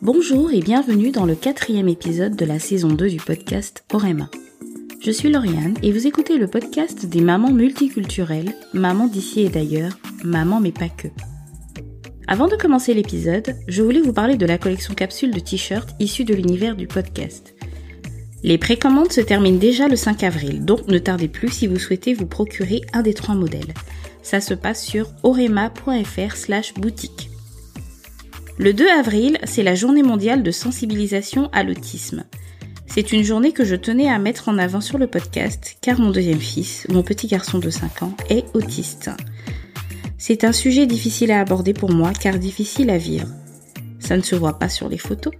Bonjour et bienvenue dans le quatrième épisode de la saison 2 du podcast Orema. Je suis Lauriane et vous écoutez le podcast des mamans multiculturelles, mamans d'ici et d'ailleurs, mamans mais pas que. Avant de commencer l'épisode, je voulais vous parler de la collection capsule de t-shirts issus de l'univers du podcast. Les précommandes se terminent déjà le 5 avril, donc ne tardez plus si vous souhaitez vous procurer un des trois modèles. Ça se passe sur orema.fr slash boutique. Le 2 avril, c'est la journée mondiale de sensibilisation à l'autisme. C'est une journée que je tenais à mettre en avant sur le podcast car mon deuxième fils, mon petit garçon de 5 ans, est autiste. C'est un sujet difficile à aborder pour moi car difficile à vivre. Ça ne se voit pas sur les photos,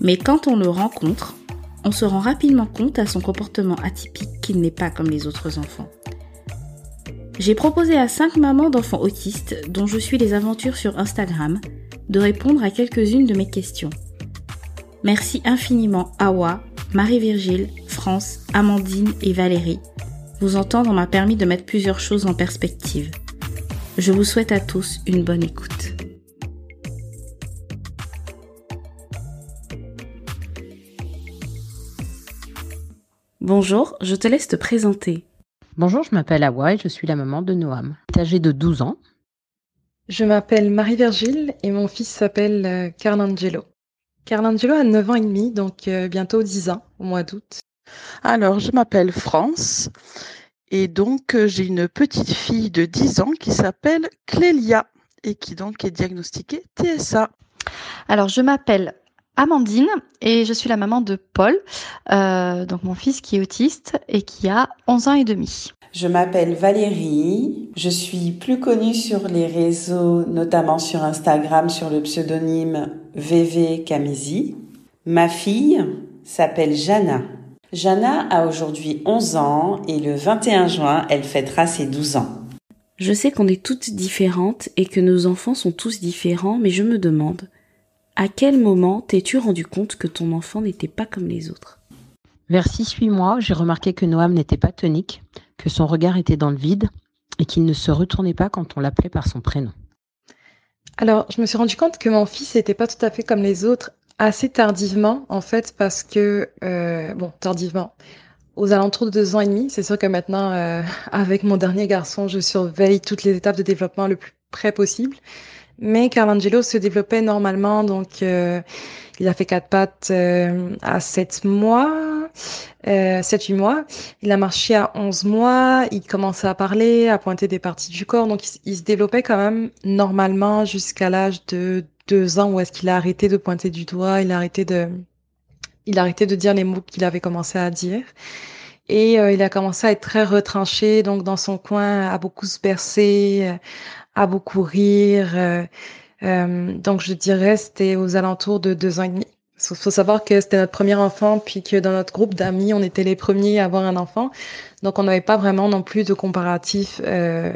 mais quand on le rencontre, on se rend rapidement compte à son comportement atypique qu'il n'est pas comme les autres enfants. J'ai proposé à 5 mamans d'enfants autistes, dont je suis les aventures sur Instagram, de répondre à quelques-unes de mes questions. Merci infiniment Awa, Marie-Virgile, France, Amandine et Valérie. Vous entendre m'a permis de mettre plusieurs choses en perspective. Je vous souhaite à tous une bonne écoute. Bonjour, je te laisse te présenter. Bonjour, je m'appelle Awa et je suis la maman de Noam, âgé de 12 ans. Je m'appelle Marie-Virgile et mon fils s'appelle euh, Carlangelo. Carlangelo a 9 ans et demi, donc euh, bientôt 10 ans, au mois d'août. Alors, je m'appelle France et donc euh, j'ai une petite fille de 10 ans qui s'appelle Clélia et qui donc est diagnostiquée TSA. Alors, je m'appelle Amandine et je suis la maman de Paul, euh, donc mon fils qui est autiste et qui a 11 ans et demi. Je m'appelle Valérie, je suis plus connue sur les réseaux, notamment sur Instagram sur le pseudonyme VV Camisi. Ma fille s'appelle Jana. Jana a aujourd'hui 11 ans et le 21 juin, elle fêtera ses 12 ans. Je sais qu'on est toutes différentes et que nos enfants sont tous différents, mais je me demande, à quel moment t'es-tu rendu compte que ton enfant n'était pas comme les autres? Vers 6-8 mois, j'ai remarqué que Noam n'était pas tonique, que son regard était dans le vide et qu'il ne se retournait pas quand on l'appelait par son prénom. Alors, je me suis rendu compte que mon fils n'était pas tout à fait comme les autres assez tardivement, en fait, parce que, euh, bon, tardivement, aux alentours de deux ans et demi, c'est sûr que maintenant, euh, avec mon dernier garçon, je surveille toutes les étapes de développement le plus près possible. Mais Carlangelo se développait normalement, donc euh, il a fait quatre pattes euh, à sept mois, euh, sept huit mois. Il a marché à onze mois. Il commençait à parler, à pointer des parties du corps. Donc il, se développait quand même normalement jusqu'à l'âge de deux ans où est-ce qu'il a arrêté de pointer du doigt. Il a arrêté de, il a arrêté de dire les mots qu'il avait commencé à dire. Et il a commencé à être très retranché, donc dans son coin, à beaucoup se bercer, à beaucoup rire. Euh, donc je dirais c'était aux alentours de deux ans et demi. Il faut savoir que c'était notre premier enfant, puis que dans notre groupe d'amis, on était les premiers à avoir un enfant. Donc on n'avait pas vraiment non plus de comparatif euh,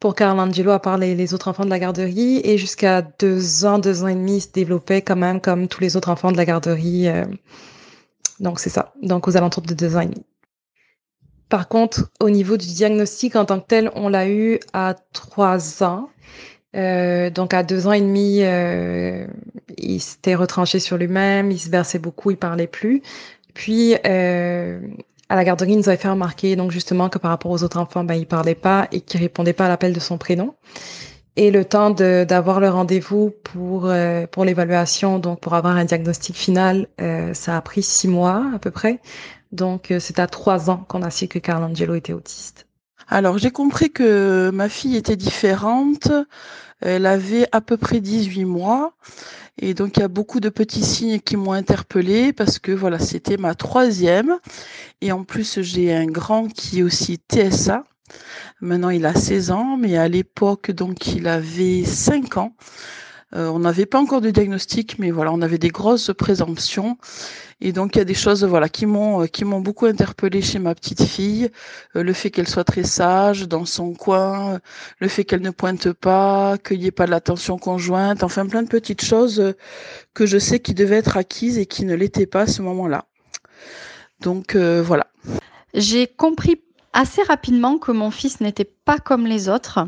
pour Carlangelo à part les, les, autres enfants de la garderie. Et jusqu'à deux ans, deux ans et demi, il se développait quand même comme tous les autres enfants de la garderie. Euh. donc c'est ça. Donc aux alentours de deux ans et demi. Par contre, au niveau du diagnostic en tant que tel, on l'a eu à trois ans. Euh, donc à deux ans et demi, euh, il s'était retranché sur lui-même, il se versait beaucoup, il parlait plus. Puis euh, à la garderie, il nous avait fait remarquer donc justement que par rapport aux autres enfants, ben il parlait pas et qu'il répondait pas à l'appel de son prénom. Et le temps d'avoir le rendez-vous pour euh, pour l'évaluation, donc pour avoir un diagnostic final, euh, ça a pris six mois à peu près. Donc, euh, c'est à trois ans qu'on a su que Carlangelo était autiste. Alors, j'ai compris que ma fille était différente. Elle avait à peu près 18 mois. Et donc, il y a beaucoup de petits signes qui m'ont interpellée parce que voilà, c'était ma troisième. Et en plus, j'ai un grand qui est aussi TSA. Maintenant, il a 16 ans, mais à l'époque, donc, il avait 5 ans. Euh, on n'avait pas encore de diagnostic, mais voilà, on avait des grosses présomptions. Et donc il y a des choses voilà qui m'ont euh, qui m'ont beaucoup interpellée chez ma petite fille, euh, le fait qu'elle soit très sage dans son coin, le fait qu'elle ne pointe pas, qu'il n'y ait pas de l'attention conjointe, enfin plein de petites choses que je sais qui devaient être acquises et qui ne l'étaient pas à ce moment-là. Donc voilà. J'ai compris assez rapidement que mon fils n'était pas comme les autres.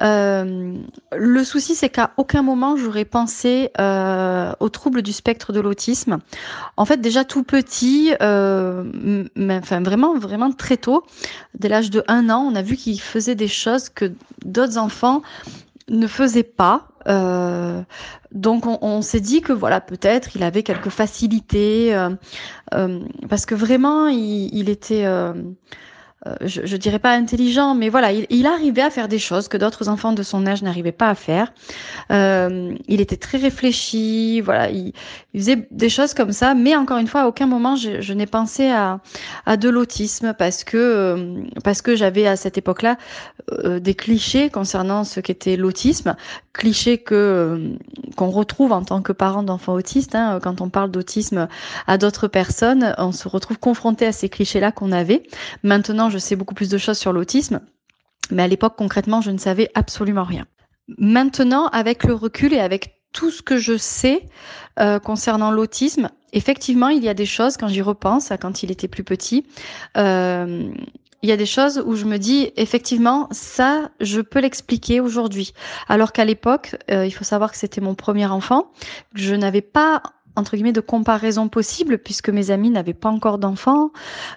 Euh, le souci, c'est qu'à aucun moment j'aurais pensé euh, aux troubles du spectre de l'autisme. En fait, déjà tout petit, euh, mais, enfin vraiment, vraiment très tôt, dès l'âge de un an, on a vu qu'il faisait des choses que d'autres enfants ne faisaient pas. Euh, donc on, s'est dit que voilà peut-être il avait quelques facilités euh, euh, parce que vraiment il, il était euh, je, je dirais pas intelligent, mais voilà, il, il, arrivait à faire des choses que d'autres enfants de son âge n'arrivaient pas à faire. Euh, il était très réfléchi, voilà, il, il, faisait des choses comme ça, mais encore une fois, à aucun moment je, n'ai pensé à, à de l'autisme parce que euh, parce que j'avais à cette époque-là euh, des clichés concernant ce qu'était l'autisme, clichés que euh, qu'on retrouve en tant que parent d'enfants autistes. Hein, quand on parle d'autisme à d'autres personnes, on se retrouve confronté à ces clichés-là qu'on avait. Maintenant je sais beaucoup plus de choses sur l'autisme, mais à l'époque, concrètement, je ne savais absolument rien. Maintenant, avec le recul et avec tout ce que je sais euh, concernant l'autisme, effectivement, il y a des choses, quand j'y repense, à quand il était plus petit, euh, il y a des choses où je me dis, effectivement, ça, je peux l'expliquer aujourd'hui. Alors qu'à l'époque, euh, il faut savoir que c'était mon premier enfant, je n'avais pas entre guillemets de comparaison possible puisque mes amis n'avaient pas encore d'enfants.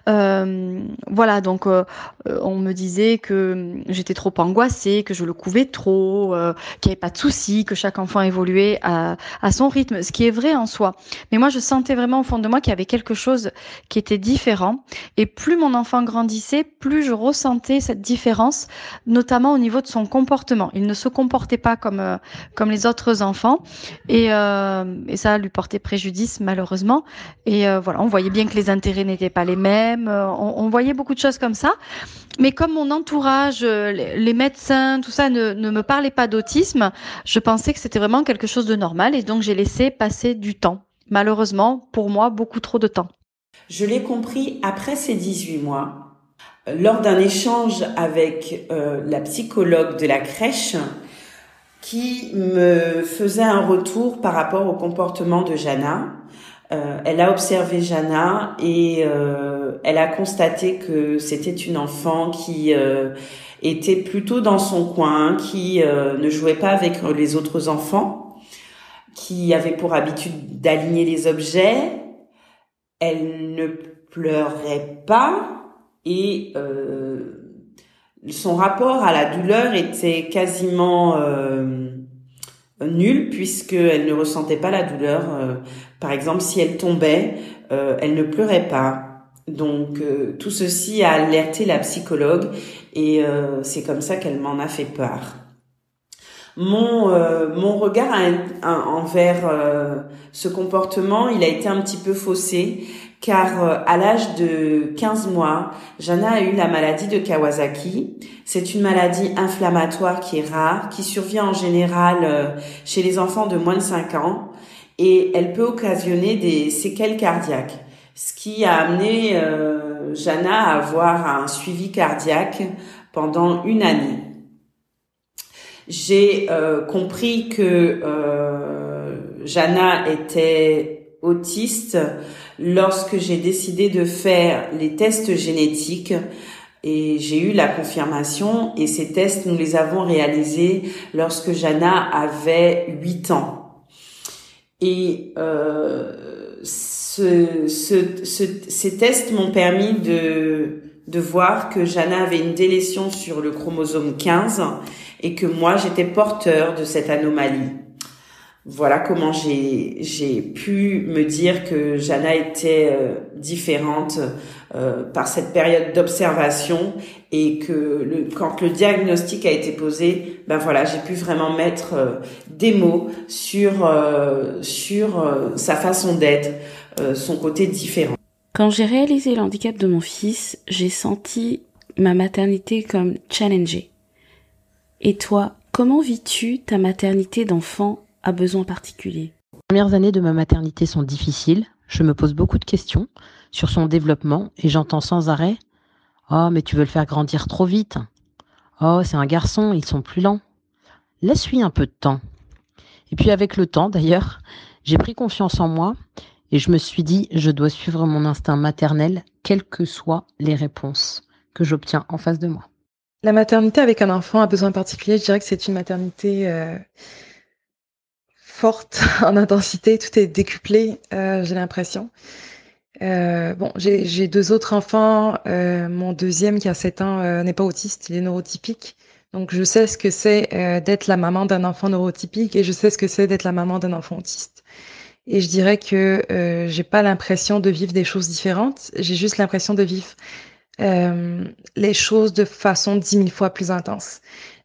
Euh, voilà, donc euh, euh, on me disait que j'étais trop angoissée, que je le couvais trop, euh, qu'il n'y avait pas de souci, que chaque enfant évoluait à, à, son rythme, ce qui est vrai en soi. Mais moi, je sentais vraiment au fond de moi qu'il y avait quelque chose qui était différent. Et plus mon enfant grandissait, plus je ressentais cette différence, notamment au niveau de son comportement. Il ne se comportait pas comme euh, comme les autres enfants, et, et ça lui portait préjudice malheureusement. Et euh, voilà, on voyait bien que les intérêts n'étaient pas les mêmes. Euh, on, voyait beaucoup de choses comme ça. Mais comme mon entourage, euh, les, médecins, tout ça ne, ne me parlait pas d'autisme, je pensais que c'était vraiment quelque chose de normal et donc j'ai laissé passer du temps. Malheureusement, pour moi, beaucoup trop de temps. Je l'ai compris après ces 18 mois, lors d'un échange avec la psychologue de la crèche qui me faisait un retour par rapport au comportement de Jana. Euh, elle a observé Jana et euh, elle a constaté que c'était une enfant qui euh, était plutôt dans son coin, qui euh, ne jouait pas avec les autres enfants, qui avait pour habitude d'aligner les objets. Elle ne pleurait pas et euh, son rapport à la douleur était quasiment euh, nul puisqu'elle ne ressentait pas la douleur. Euh, par exemple, si elle tombait, euh, elle ne pleurait pas. Donc euh, tout ceci a alerté la psychologue et c'est comme ça qu'elle m'en a fait part. Mon mon regard envers ce comportement, il a été un petit peu faussé car euh, à l'âge de 15 mois, Jana a eu la maladie de Kawasaki. C'est une maladie inflammatoire qui est rare, qui survient en général euh, chez les enfants de moins de 5 ans et elle peut occasionner des séquelles cardiaques, ce qui a amené euh, Jana à avoir un suivi cardiaque pendant une année. J'ai compris que Jana était autiste lorsque j'ai décidé de faire les tests génétiques et j'ai eu la confirmation et ces tests, nous les avons réalisés lorsque Jana avait 8 ans. Et euh, ce, ce, ce, ces tests m'ont permis de, de voir que Jana avait une délétion sur le chromosome 15 et que moi j'étais porteur de cette anomalie voilà comment j'ai j'ai pu me dire que Jana était euh, différente euh, par cette période d'observation et que le, quand le diagnostic a été posé, ben voilà, j'ai pu vraiment mettre euh, des mots sur euh, sur euh, sa façon d'être, euh, son côté différent. Quand j'ai réalisé l'handicap de mon fils, j'ai senti ma maternité comme challengée. Et toi, comment vis-tu ta maternité d'enfant à besoins particuliers Les premières années de ma maternité sont difficiles. Je me pose beaucoup de questions sur son développement et j'entends sans arrêt Oh, mais tu veux le faire grandir trop vite. Oh, c'est un garçon, ils sont plus lents. Laisse-lui un peu de temps. Et puis avec le temps, d'ailleurs, j'ai pris confiance en moi et je me suis dit, je dois suivre mon instinct maternel, quelles que soient les réponses que j'obtiens en face de moi. La maternité avec un enfant à besoin particulier, je dirais que c'est une maternité euh, forte en intensité, tout est décuplé, euh, j'ai l'impression. Euh, bon, j'ai deux autres enfants. Euh, mon deuxième, qui a 7 ans, n'est pas autiste, il est neurotypique. Donc, je sais ce que c'est d'être la maman d'un enfant neurotypique et je sais ce que c'est d'être la maman d'un enfant autiste. Et je dirais que j'ai pas l'impression de vivre des choses différentes. J'ai juste l'impression de vivre les choses de façon dix mille fois plus intense.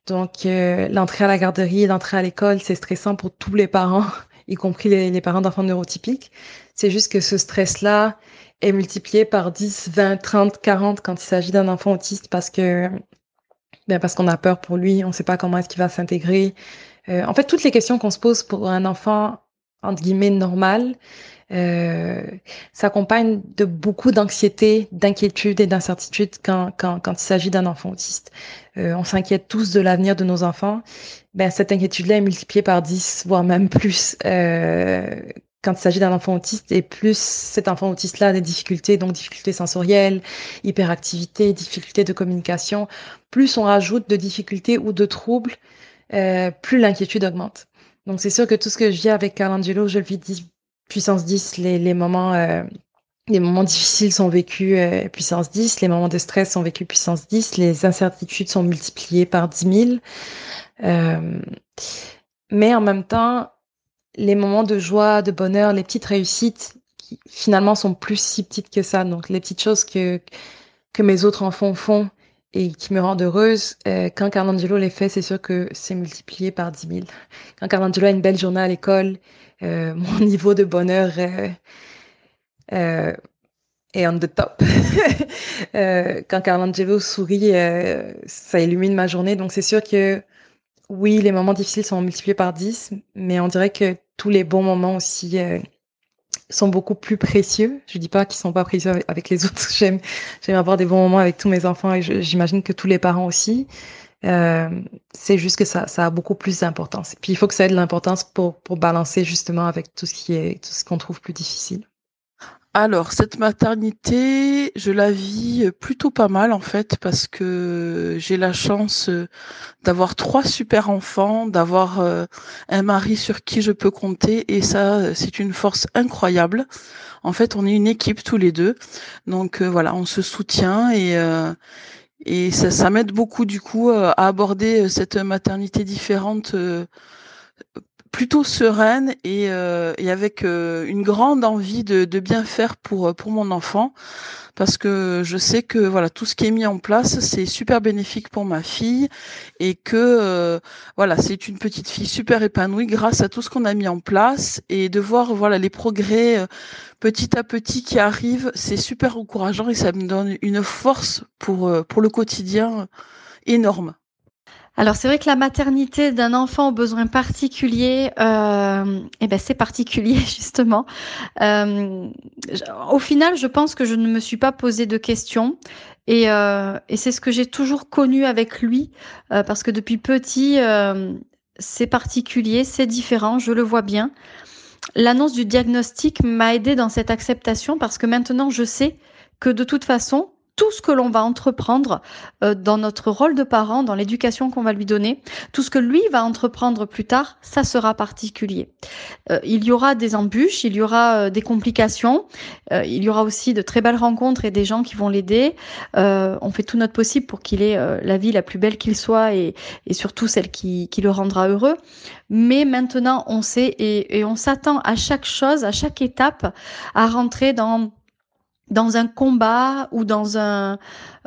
Donc, l'entrée à la garderie, l'entrée à l'école, c'est stressant pour tous les parents, y compris les, parents d'enfants neurotypiques. C'est juste que ce stress-là est multiplié par 10, 20, 30, 40 quand il s'agit d'un enfant autiste parce que ben parce qu'on a peur pour lui, on ne sait pas comment est-ce qu'il va s'intégrer. Euh, en fait, toutes les questions qu'on se pose pour un enfant entre guillemets normal euh, s'accompagnent de beaucoup d'anxiété, d'inquiétude et d'incertitude quand, quand, quand il s'agit d'un enfant autiste. Euh, on s'inquiète tous de l'avenir de nos enfants. Ben, cette inquiétude-là est multipliée par 10, voire même plus euh, quand il s'agit d'un enfant autiste, et plus cet enfant autiste-là a des difficultés, donc difficultés sensorielles, hyperactivité, difficultés de communication, plus on rajoute de difficultés ou de troubles, euh, plus l'inquiétude augmente. Donc c'est sûr que tout ce que je vis avec Carlangelo, je le vis 10, puissance 10, les, les moments... Les moments difficiles sont vécus euh, puissance 10, les moments de stress sont vécus puissance 10, les incertitudes sont multipliées par 10 000. Euh, mais en même temps, les moments de joie, de bonheur, les petites réussites, qui finalement sont plus si petites que ça. Donc les petites choses que, que mes autres enfants font et qui me rendent heureuse, euh, quand Carlangelo les fait, c'est sûr que c'est multiplié par 10 000. Quand Carlangelo a une belle journée à l'école, euh, mon niveau de bonheur euh, est on the top. euh, quand Carlangelo sourit, euh, ça illumine ma journée. Donc c'est sûr que oui, les moments difficiles sont multipliés par 10, mais on dirait que tous les bons moments aussi euh, sont beaucoup plus précieux. Je dis pas qu'ils sont pas précieux avec, les autres. J'aime, j'aime avoir des bons moments avec tous mes enfants et j'imagine que tous les parents aussi. Euh, c'est juste que ça, ça a beaucoup plus d'importance. Et puis il faut que ça ait de l'importance pour, pour balancer justement avec tout ce qui est, tout ce qu'on trouve plus difficile. Alors, cette maternité, je la vis plutôt pas mal en fait parce que j'ai la chance euh, d'avoir trois super enfants, d'avoir euh, un mari sur qui je peux compter et ça, c'est une force incroyable. En fait, on est une équipe tous les deux, donc euh, voilà, on se soutient et et ça, ça m'aide beaucoup du coup à aborder cette maternité différente plutôt sereine et, euh, avec euh, une grande envie de, bien faire pour euh, pour mon enfant parce que je sais que voilà tout ce qui est mis en place c'est super bénéfique pour ma fille et que voilà c'est une petite fille super épanouie grâce à tout ce qu'on a mis en place et de voir voilà les progrès petit à petit qui arrivent c'est super encourageant et ça me donne une force pour pour le quotidien énorme. Alors c'est vrai que la maternité d'un enfant aux besoins particuliers, euh, eh ben c'est particulier justement. Euh, au final, je pense que je ne me suis pas posé de questions et, euh, et c'est ce que j'ai toujours connu avec lui parce que depuis petit, c'est particulier, c'est différent, je le vois bien. L'annonce du diagnostic m'a aidé dans cette acceptation parce que maintenant je sais que de toute façon, tout ce que l'on va entreprendre euh, dans notre rôle de parent, dans l'éducation qu'on va lui donner, tout ce que lui va entreprendre plus tard, ça sera particulier. Euh, il y aura des embûches, il y aura euh, des complications, il y aura aussi de très belles rencontres et des gens qui vont l'aider. On fait tout notre possible pour qu'il ait la vie la plus belle qu'il soit et, et surtout celle qui, qui, le rendra heureux. Mais maintenant, on sait et, et on s'attend à chaque chose, à chaque étape, à rentrer dans dans un combat ou dans un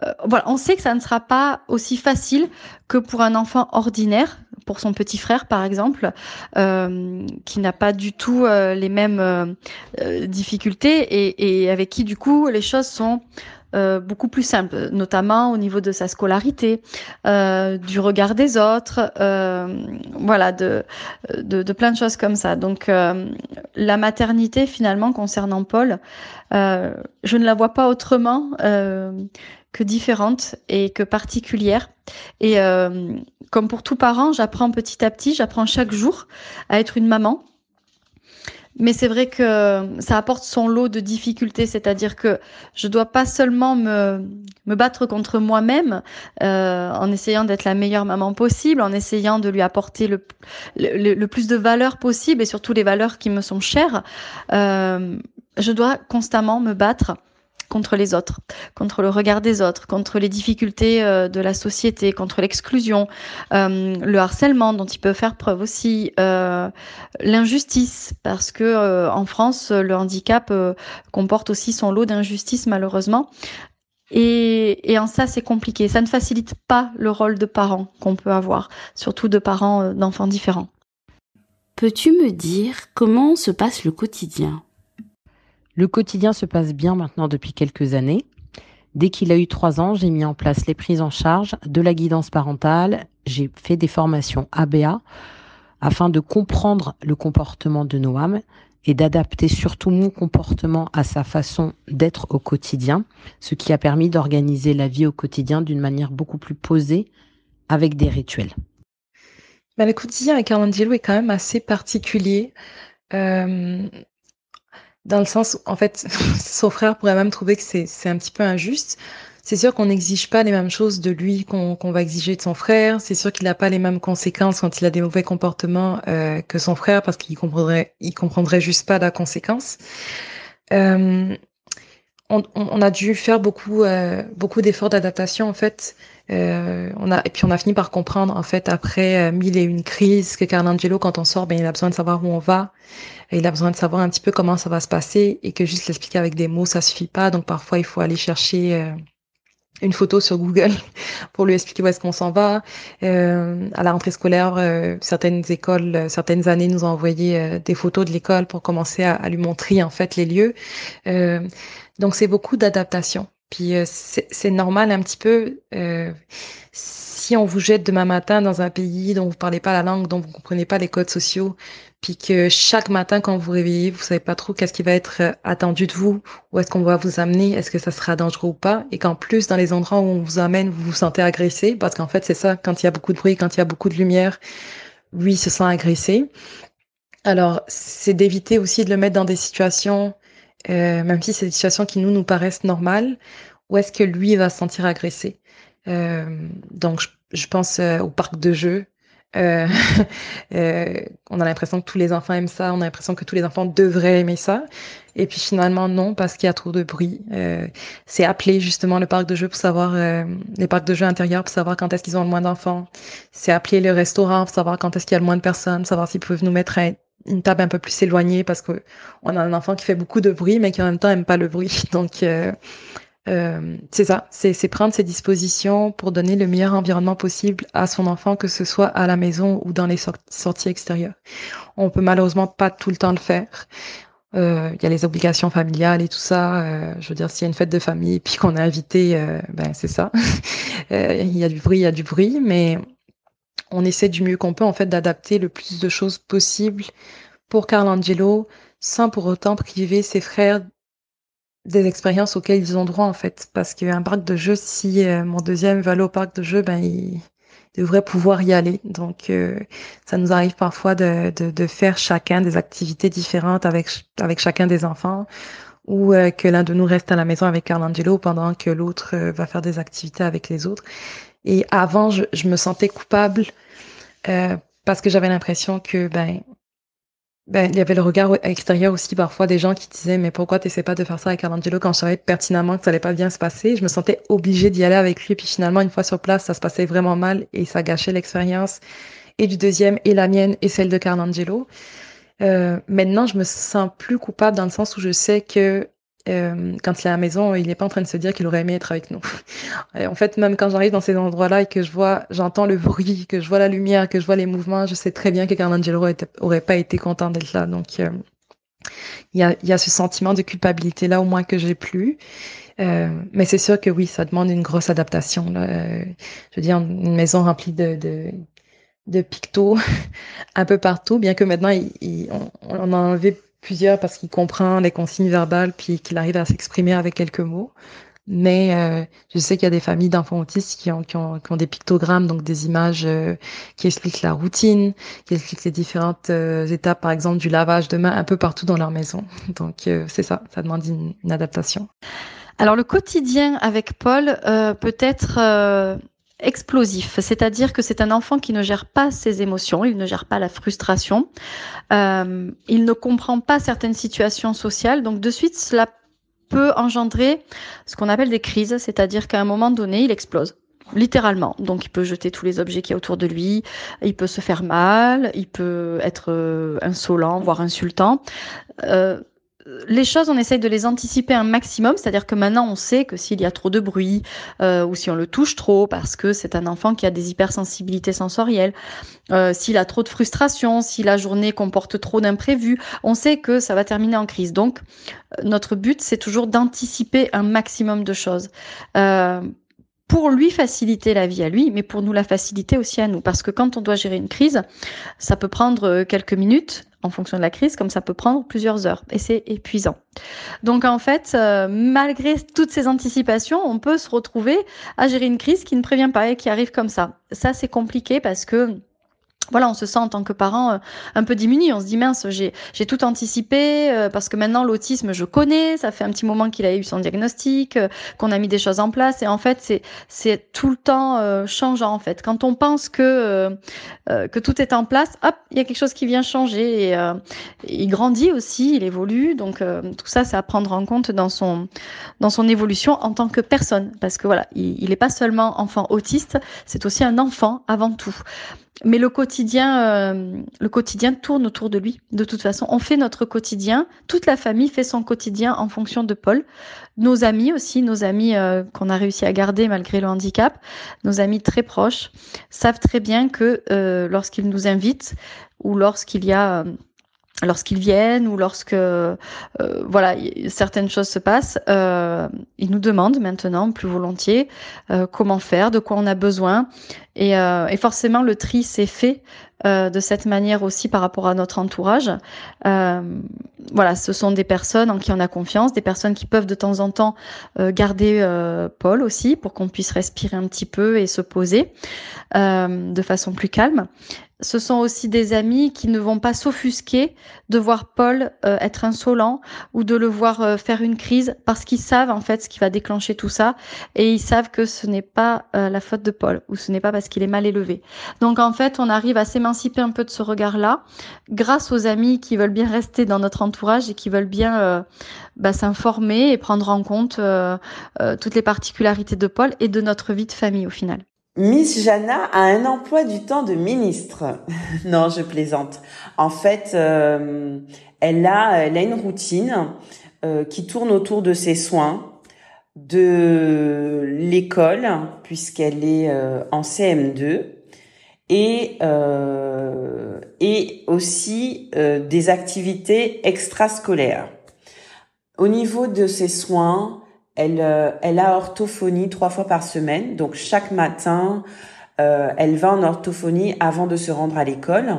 euh, voilà, on sait que ça ne sera pas aussi facile que pour un enfant ordinaire, pour son petit frère par exemple, euh, qui n'a pas du tout euh, les mêmes euh, difficultés et, et, avec qui du coup les choses sont euh, beaucoup plus simple, notamment au niveau de sa scolarité, euh, du regard des autres, euh, voilà, de, de, de, plein de choses comme ça. Donc euh, la maternité finalement concernant Paul, euh, je ne la vois pas autrement que différente et que particulière. Et comme pour tout parent, j'apprends petit à petit, j'apprends chaque jour à être une maman mais c'est vrai que ça apporte son lot de difficultés, c'est-à-dire que je dois pas seulement me, me battre contre moi-même euh, en essayant d'être la meilleure maman possible, en essayant de lui apporter le, le, plus de valeurs possible et surtout les valeurs qui me sont chères. Euh, je dois constamment me battre contre les autres, contre le regard des autres, contre les difficultés euh, de la société, contre l'exclusion, euh, le harcèlement dont il peut faire preuve aussi, euh, l'injustice, parce que en France, le handicap comporte aussi son lot d'injustice malheureusement. Et, et, en ça, c'est compliqué. Ça ne facilite pas le rôle de parent qu'on peut avoir, surtout de parents d'enfants différents. Peux-tu me dire comment se passe le quotidien? Le quotidien se passe bien maintenant depuis quelques années. Dès qu'il a eu trois ans, j'ai mis en place les prises en charge, de la guidance parentale, j'ai fait des formations ABA afin de comprendre le comportement de Noam et d'adapter surtout mon comportement à sa façon d'être au quotidien, ce qui a permis d'organiser la vie au quotidien d'une manière beaucoup plus posée avec des rituels. Ben, le quotidien avec est quand même assez particulier. Euh, dans le sens où, en fait, son frère pourrait même trouver que c'est un petit peu injuste. C'est sûr qu'on n'exige pas les mêmes choses de lui qu'on va exiger de son frère. C'est sûr qu'il n'a pas les mêmes conséquences quand il a des mauvais comportements euh, que son frère parce qu'il comprendrait, il comprendrait juste pas la conséquence. Euh, on, on, a dû faire beaucoup, euh, beaucoup d'efforts d'adaptation en fait. Euh, on a et puis on a fini par comprendre en fait après euh, mille et une crises que Carlangelo quand on sort, ben il a besoin de savoir où on va, et il a besoin de savoir un petit peu comment ça va se passer et que juste l'expliquer avec des mots ça suffit pas. Donc parfois il faut aller chercher euh, une photo sur Google pour lui expliquer où est-ce qu'on s'en va. Euh, à la rentrée scolaire, euh, certaines écoles, certaines années nous ont envoyé des photos de l'école pour commencer à, à, lui montrer en fait les lieux. donc c'est beaucoup d'adaptation. Puis euh, c'est normal un petit peu. Euh, si on vous jette demain matin dans un pays dont vous parlez pas la langue, dont vous comprenez pas les codes sociaux, puis que chaque matin quand vous réveillez, vous savez pas trop qu'est-ce qui va être euh, attendu de vous, où est-ce qu'on va vous amener, est-ce que ça sera dangereux ou pas, et qu'en plus dans les endroits où on vous amène, vous vous sentez agressé, parce qu'en fait c'est ça, quand il y a beaucoup de bruit, quand il y a beaucoup de lumière, lui se sent agressé. Alors c'est d'éviter aussi de le mettre dans des situations euh, même si c'est des situations qui nous nous paraissent normales, où est-ce que lui va se sentir agressé? Euh, Donc, je, je pense euh, au parc de jeux. Euh, euh, on a l'impression que tous les enfants aiment ça, on a l'impression que tous les enfants devraient aimer ça. Et puis finalement, non, parce qu'il y a trop de bruit. c'est appeler justement le parc de jeux pour savoir, les parcs de jeux intérieurs pour savoir quand est-ce qu'ils ont le moins d'enfants. C'est appeler le restaurant pour savoir quand est-ce qu'il y a le moins de personnes, savoir s'ils peuvent nous mettre à une table un peu plus éloignée parce que on a un enfant qui fait beaucoup de bruit mais qui en même temps aime pas le bruit. Donc euh, euh, c'est ça, c'est prendre ses dispositions pour donner le meilleur environnement possible à son enfant, que ce soit à la maison ou dans les sorties extérieures. On peut malheureusement pas tout le temps le faire. Euh, il y a les obligations familiales et tout ça. je veux dire, s'il y a une fête de famille puis qu'on est invité, ben c'est ça. Il y a du bruit, il y a du bruit, mais on essaie du mieux qu'on peut en fait d'adapter le plus de choses possible pour Carlangelo sans pour autant priver ses frères des expériences auxquelles ils ont droit en fait. Parce qu'un parc de jeu si euh, mon deuxième va aller au parc de jeu ben il devrait pouvoir y aller. Donc euh, ça nous arrive parfois de, faire chacun des activités différentes avec avec chacun des enfants ou euh, que l'un de nous reste à la maison avec Carlangelo pendant que l'autre va faire des activités avec les autres et avant, je, je me sentais coupable euh, parce que j'avais l'impression que ben ben il y avait le regard extérieur aussi parfois des gens qui disaient mais pourquoi tu pas de faire ça avec Arangelo quand je savais pertinemment que ça allait pas bien se passer? Je me sentais obligée d'y aller avec lui puis finalement une fois sur place ça se passait vraiment mal et ça gâchait l'expérience et du deuxième et la mienne et celle de Carlangelo. Euh, maintenant, je me sens plus coupable dans le sens où je sais que euh, quand il est à la maison, il n'est pas en train de se dire qu'il aurait aimé être avec nous. en fait, même quand j'arrive dans ces endroits-là et que je vois, j'entends le bruit, que je vois la lumière, que je vois les mouvements, je sais très bien que Carlangelo aurait pas été content d'être là. Donc, euh, il y, a, ce sentiment de culpabilité là, au moins que j'ai plus. Euh, mais c'est sûr que oui, ça demande une grosse adaptation. Euh, je veux dire, une maison remplie de, de, pictos un peu partout, bien que maintenant, on, on a enlevé plusieurs parce qu'il comprend les consignes verbales puis qu'il arrive à s'exprimer avec quelques mots. Mais euh, je sais qu'il y a des familles d'enfants autistes qui ont, qui, ont, qui ont, des pictogrammes, donc des images euh, qui expliquent la routine, qui expliquent les différentes euh, étapes, par exemple du lavage de main, un peu partout dans leur maison. Donc euh, c'est ça, ça demande une, une, adaptation. Alors le quotidien avec Paul peut être explosif, c'est-à-dire que c'est un enfant qui ne gère pas ses émotions, il ne gère pas la frustration, euh, il ne comprend pas certaines situations sociales, donc de suite cela peut engendrer ce qu'on appelle des crises, c'est-à-dire qu'à un moment donné, il explose littéralement. Donc il peut jeter tous les objets qu'il y a autour de lui, il peut se faire mal, il peut être euh, insolent, voire insultant. Euh, les choses, on essaye de les anticiper un maximum, c'est-à-dire que maintenant on sait que s'il y a trop de bruit euh, ou si on le touche trop parce que c'est un enfant qui a des hypersensibilités sensorielles, euh, s'il a trop de frustration, si la journée comporte trop d'imprévus, on sait que ça va terminer en crise. Donc euh, notre but, c'est toujours d'anticiper un maximum de choses. Euh, pour lui faciliter la vie à lui, mais pour nous la faciliter aussi à nous. Parce que quand on doit gérer une crise, ça peut prendre quelques minutes, en fonction de la crise, comme ça peut prendre plusieurs heures. Et c'est épuisant. Donc en fait, euh, malgré toutes ces anticipations, on peut se retrouver à gérer une crise qui ne prévient pas et qui arrive comme ça. Ça, c'est compliqué parce que voilà, on se sent en tant que parent euh, un peu diminué. On se dit mince, j'ai j'ai tout anticipé euh, parce que maintenant l'autisme je connais. Ça fait un petit moment qu'il a eu son diagnostic, euh, qu'on a mis des choses en place et en fait c'est c'est tout le temps changeant en fait. Quand on pense que que tout est en place, hop, il y a quelque chose qui vient changer et il grandit aussi, il évolue. Donc tout ça c'est à prendre en compte dans son dans son évolution en tant que personne parce que voilà, il n'est pas seulement enfant autiste, c'est aussi un enfant avant tout. Mais le quotidien, euh, le quotidien tourne autour de lui. De toute façon, on fait notre quotidien. Toute la famille fait son quotidien en fonction de Paul. Nos amis aussi, nos amis euh, qu'on a réussi à garder malgré le handicap, nos amis très proches, savent très bien que euh, lorsqu'ils nous invitent ou lorsqu'il y a lorsqu'ils viennent ou lorsque euh, voilà certaines choses se passent, euh, ils nous demandent maintenant plus volontiers euh, comment faire, de quoi on a besoin, et, euh, et forcément le tri s'est fait euh, de cette manière aussi par rapport à notre entourage. Euh, voilà, ce sont des personnes en qui on a confiance, des personnes qui peuvent de temps en temps garder Paul aussi pour qu'on puisse respirer un petit peu et se poser de façon plus calme ce sont aussi des amis qui ne vont pas s'offusquer de voir Paul euh, être insolent ou de le voir euh, faire une crise parce qu'ils savent en fait ce qui va déclencher tout ça et ils savent que ce n'est pas euh, la faute de Paul ou ce n'est pas parce qu'il est mal élevé. Donc en fait, on arrive à s'émanciper un peu de ce regard-là grâce aux amis qui veulent bien rester dans notre entourage et qui veulent bien bah, s'informer et prendre en compte toutes les particularités de Paul et de notre vie de famille au final. Miss Jana a un emploi du temps de ministre. non, je plaisante. En fait, euh, elle a, elle a une routine euh, qui tourne autour de ses soins, de l'école puisqu'elle est euh, en CM2 et et aussi des activités extrascolaires. Au niveau de ses soins, elle, euh, elle a orthophonie trois fois par semaine. Donc chaque matin, euh, elle va en orthophonie avant de se rendre à l'école.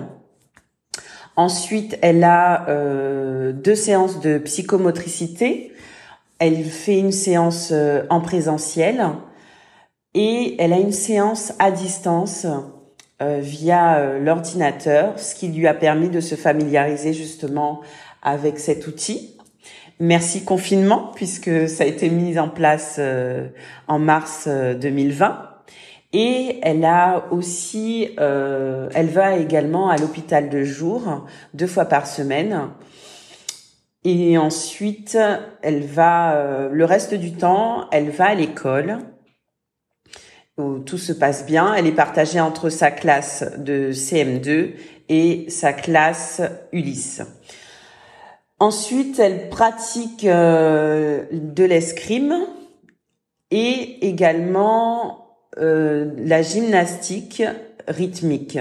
Ensuite, elle a euh, deux séances de psychomotricité. Elle fait une séance en présentiel et elle a une séance à distance via l'ordinateur, ce qui lui a permis de se familiariser justement avec cet outil. Merci confinement, puisque ça a été mis en place euh, en mars 2020. Euh, Et elle a aussi, euh, elle va également à l'hôpital de jour deux fois par semaine. Et ensuite, elle va le reste du temps, elle va à l'école où tout se passe bien. Elle est partagée entre sa classe de CM2 et sa classe Ulysse. Ensuite, elle pratique euh, de l'escrime et également euh, la gymnastique rythmique.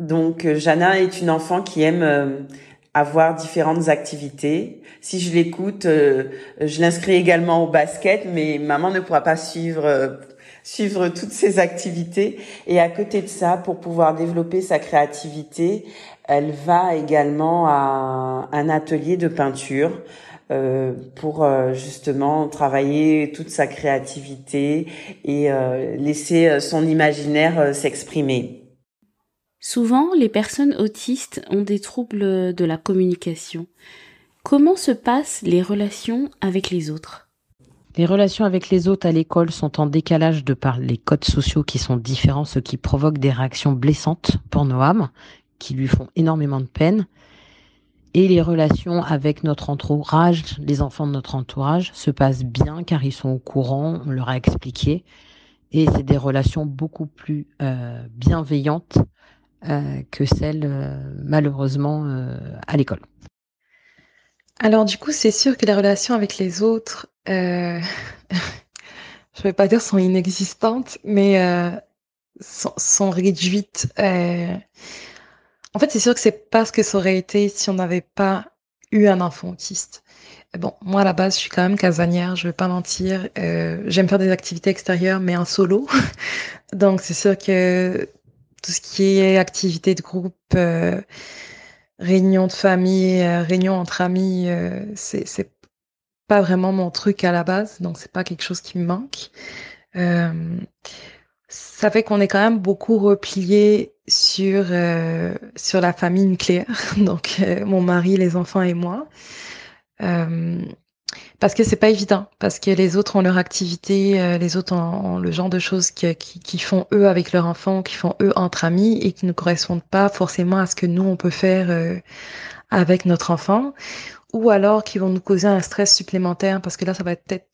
Donc, euh, Jana est une enfant qui aime avoir différentes activités. Si je l'écoute, je l'inscris également au basket, mais maman ne pourra pas suivre suivre toutes ces activités. Et à côté de ça, pour pouvoir développer sa créativité, elle va également à un atelier de peinture pour justement travailler toute sa créativité et laisser son imaginaire s'exprimer. Souvent, les personnes autistes ont des troubles de la communication. Comment se passent les relations avec les autres? Les relations avec les autres à l'école sont en décalage de par les codes sociaux qui sont différents, ce qui provoque des réactions blessantes pour Noam, qui lui font énormément de peine. Et les relations avec notre entourage, les enfants de notre entourage, se passent bien car ils sont au courant, on leur a expliqué. Et c'est des relations beaucoup plus euh, bienveillantes euh, que celles euh, malheureusement à l'école. Alors du coup, c'est sûr que les relations avec les autres, euh, je vais pas dire sont inexistantes, mais euh, sont, réduites. Euh. En fait, c'est sûr que c'est pas ce que ça aurait été si on n'avait pas eu un enfant autiste. Bon, moi à la base, je suis quand même casanière, je vais pas mentir. Euh, j'aime faire des activités extérieures, mais en solo. Donc c'est sûr que tout ce qui est activité de groupe réunion de famille, euh, réunion entre amis, euh, c'est c'est pas vraiment mon truc à la base, donc c'est pas quelque chose qui me manque. Euh, ça fait qu'on est quand même beaucoup replié sur sur la famille nucléaire, donc mon mari, les enfants et moi parce que c'est pas évident, parce que les autres ont leur activité, euh, les autres ont, le genre de choses qui, qui, font eux avec leur enfant, qui font eux entre amis et qui ne correspondent pas forcément à ce que nous on peut faire euh, avec notre enfant, ou alors qui vont nous causer un stress supplémentaire parce que là ça va être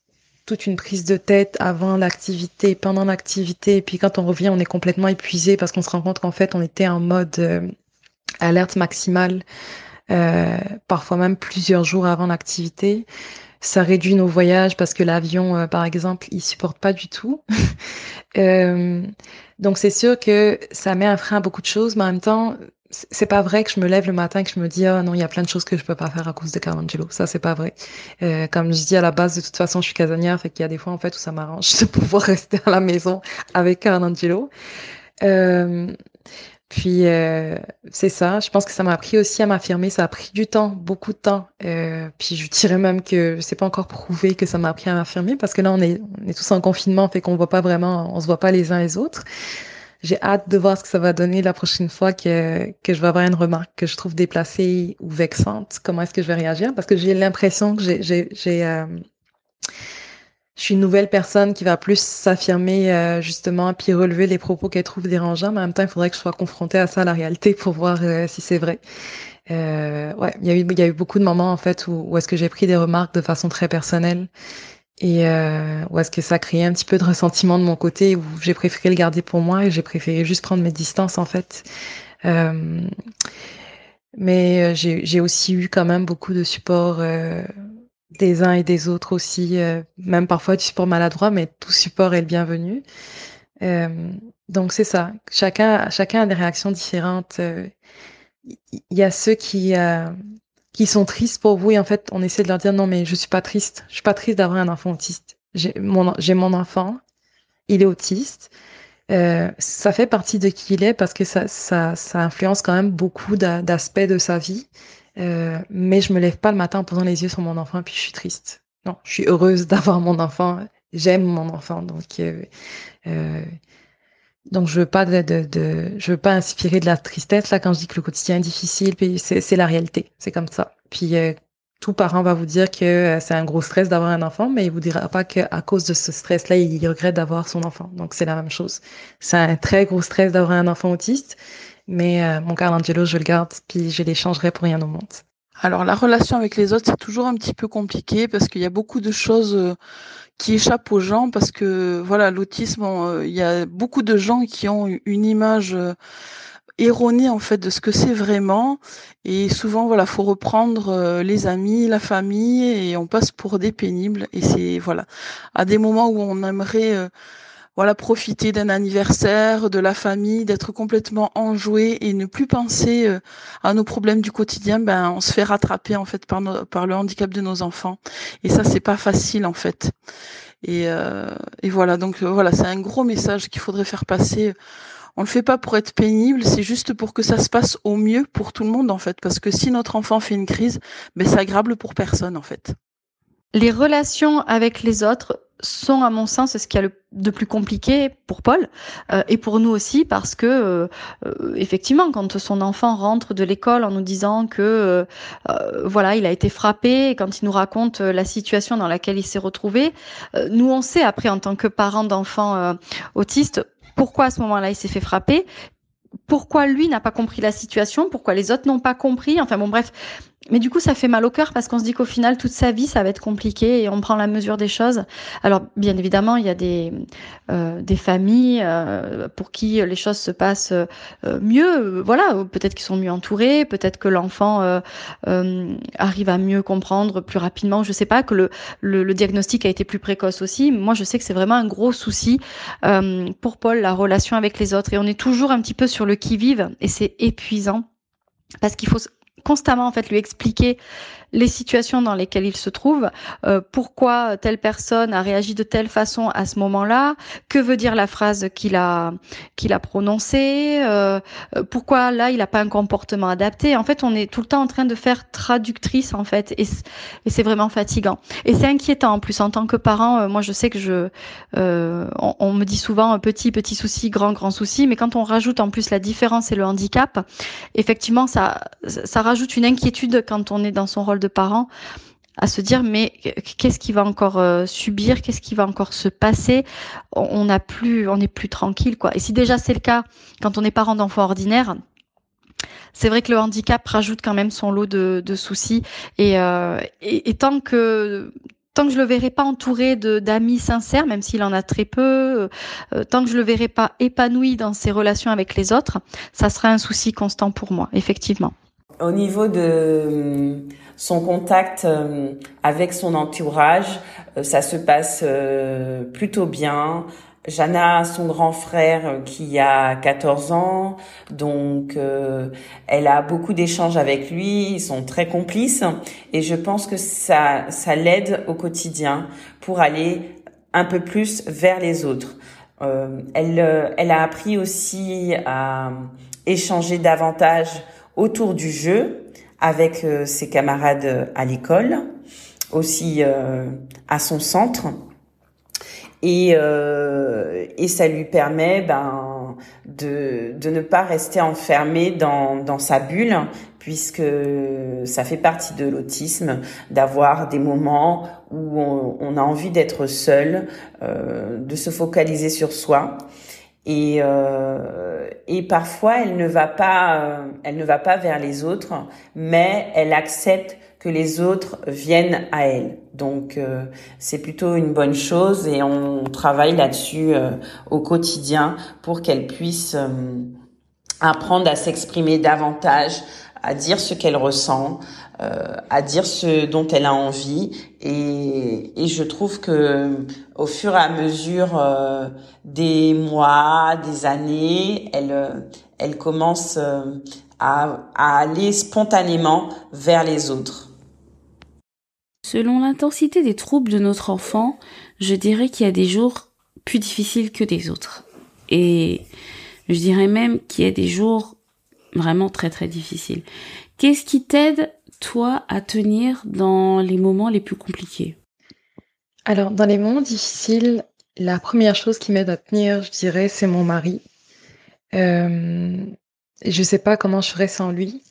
toute une prise de tête avant l'activité, pendant l'activité, et puis quand on revient on est complètement épuisé parce qu'on se rend compte qu'en fait on était en mode euh, alerte maximale. parfois même plusieurs jours avant l'activité ça réduit nos voyages parce que l'avion, euh, par exemple, il supporte pas du tout. euh, donc c'est sûr que ça met un frein à beaucoup de choses, mais en même temps, c'est pas vrai que je me lève le matin et que je me dis ah non il y a plein de choses que je peux pas faire à cause de Carangelo. Ça c'est pas vrai. Euh, comme je dis à la base de toute façon je suis casanière fait qu'il y a des fois en fait où ça m'arrange de pouvoir rester à la maison avec Carangelo. Euh, puis euh, c'est ça, je pense que ça m'a appris aussi à m'affirmer, ça a pris du temps, beaucoup de temps. Euh, puis je dirais même que c'est pas encore prouvé que ça m'a appris à m'affirmer parce que là on est tous en confinement, fait qu'on voit pas vraiment, on se voit pas les uns les autres. J'ai hâte de voir ce que ça va donner la prochaine fois que que je vais avoir une remarque que je trouve déplacée ou vexante. Comment est-ce que je vais réagir? Parce que j'ai l'impression que j'ai j'ai j'ai euh, je suis une nouvelle personne qui va plus s'affirmer euh, justement puis relever les propos qu'elle trouve dérangeants, mais en même temps, il faudrait que je sois confrontée à ça, à la réalité, pour voir euh, si c'est vrai. Euh, ouais, il y a eu il y a eu beaucoup de moments en fait où, où est-ce que j'ai pris des remarques de façon très personnelle et euh, où est-ce que ça créait un petit peu de ressentiment de mon côté où j'ai préféré le garder pour moi et j'ai préféré juste prendre mes distances en fait. Euh, mais j'ai aussi eu quand même beaucoup de support des uns et des autres aussi, euh, même parfois du support maladroit, mais tout support est le bienvenu. Euh, donc c'est ça. Chacun, chacun a des réactions différentes. Euh, il y a ceux qui qui sont tristes pour vous et en fait on essaie de leur dire non mais je suis pas triste. Je suis pas triste d'avoir un enfant autiste. J'ai mon mon enfant, il est autiste. ça fait partie de qui il est parce que ça, ça, ça influence quand même beaucoup d'aspects de sa vie. Euh, mais je me lève pas le matin en posant les yeux sur mon enfant et puis je suis triste. Non, je suis heureuse d'avoir mon enfant. J'aime mon enfant, donc euh, euh, donc je veux pas de, de, de, je veux pas inspirer de la tristesse là quand je dis que le quotidien est difficile. Puis c'est la réalité, c'est comme ça. Puis euh, tout parent va vous dire que c'est un gros stress d'avoir un enfant, mais il vous dira pas qu'à cause de ce stress-là, il regrette d'avoir son enfant. Donc c'est la même chose. C'est un très gros stress d'avoir un enfant autiste mais euh, mon Carlangelo, je le garde, puis je l'échangerai pour rien au monde. Alors la relation avec les autres, c'est toujours un petit peu compliqué parce qu'il y a beaucoup de choses euh, qui échappent aux gens parce que voilà, l'autisme, euh, il y a beaucoup de gens qui ont une image erronée en fait de ce que c'est vraiment. Et souvent voilà faut reprendre les amis la famille et on passe pour des pénibles. Et c'est voilà. À des moments où on aimerait voilà, profiter d'un anniversaire, de la famille, d'être complètement enjoué et ne plus penser euh, à nos problèmes du quotidien, ben on se fait rattraper en fait par, par le handicap de nos enfants. Et ça, c'est pas facile en fait. Et, euh, et voilà, donc euh, voilà, c'est un gros message qu'il faudrait faire passer on le fait pas pour être pénible, c'est juste pour que ça se passe au mieux pour tout le monde en fait. Parce que si notre enfant fait une crise, ben c'est agréable pour personne en fait. Les relations avec les autres sont, à mon sens, ce qu'il y a de plus compliqué pour Paul euh, et pour nous aussi parce que euh, euh, effectivement, quand son enfant rentre de l'école en nous disant que voilà, il a été frappé, quand il nous raconte la situation dans laquelle il s'est retrouvé, nous on sait après en tant que parents d'enfants autistes pourquoi à ce moment-là il s'est fait frapper, pourquoi lui n'a pas compris la situation, pourquoi les autres n'ont pas compris. Enfin bon, bref, mais du coup, ça fait mal au cœur parce qu'on se dit qu'au final, toute sa vie, ça va être compliqué et on prend la mesure des choses. Alors, bien évidemment, il y a des, euh, des familles euh, pour qui les choses se passent euh, mieux. Voilà, peut-être qu'ils sont mieux entourés, peut-être que l'enfant arrive à mieux comprendre plus rapidement. Je sais pas, que le, le, le, diagnostic a été plus précoce aussi. Moi, je sais que c'est vraiment un gros souci pour Paul, la relation avec les autres. Et on est toujours un petit peu sur le qui-vive et c'est épuisant parce qu'il faut constamment en fait lui expliquer les situations dans lesquelles il se trouve, euh, pourquoi telle personne a réagi de telle façon à ce moment-là, que veut dire la phrase qu'il a qu'il a prononcée, euh, euh, pourquoi là il n'a pas un comportement adapté. En fait, on est tout le temps en train de faire traductrice en fait, et, c'est vraiment fatigant. Et c'est inquiétant en plus en tant que parent. moi, je sais que je, on, on, me dit souvent petit petit souci, grand grand souci, mais quand on rajoute en plus la différence et le handicap, effectivement, ça ça rajoute une inquiétude quand on est dans son rôle de parents à se dire mais qu'est-ce qui va encore euh, subir, qu'est-ce qui va encore se passer? On n'a plus, on n'est plus tranquille quoi. Et si déjà c'est le cas quand on est parent d'enfants ordinaires, c'est vrai que le handicap rajoute quand même son lot de, soucis et, euh, et, tant que tant que je le verrai pas entouré d'amis sincères, même s'il en a très peu, euh, tant que je le verrai pas épanoui dans ses relations avec les autres, ça sera un souci constant pour moi, effectivement. Au niveau de euh, son contact euh, avec son entourage, euh, ça se passe plutôt bien. Jana a son grand frère qui a 14 ans, donc elle a beaucoup d'échanges avec lui, ils sont très complices et je pense que ça, ça l'aide au quotidien pour aller un peu plus vers les autres. elle, elle a appris aussi à échanger davantage autour du jeu avec euh, ses camarades à l'école, aussi euh, à son centre. Et, euh, et ça lui permet ben, de, de ne pas rester enfermé dans, dans sa bulle, puisque ça fait partie de l'autisme d'avoir des moments où on, on a envie d'être seul, euh, de se focaliser sur soi. Et, euh, et parfois elle ne va pas, euh, elle ne va pas vers les autres, mais elle accepte que les autres viennent à elle. Donc euh, c'est plutôt une bonne chose et on travaille là-dessus euh, au quotidien pour qu'elle puisse apprendre à s'exprimer davantage, à dire ce qu'elle ressent, euh, à dire ce dont elle a envie. Et, et, je trouve que au fur et à mesure euh, des mois, des années, elle, elle commence euh, à, à aller spontanément vers les autres. Selon l'intensité des troubles de notre enfant, je dirais qu'il y a des jours plus difficiles que des autres. Et je dirais même qu'il y a des jours vraiment très très difficiles. Qu'est-ce qui t'aide, toi, à tenir dans les moments les plus compliqués? Alors, dans les moments difficiles, la première chose qui m'aide à tenir, je dirais, c'est mon mari. Euh, je sais pas comment je ferais sans lui.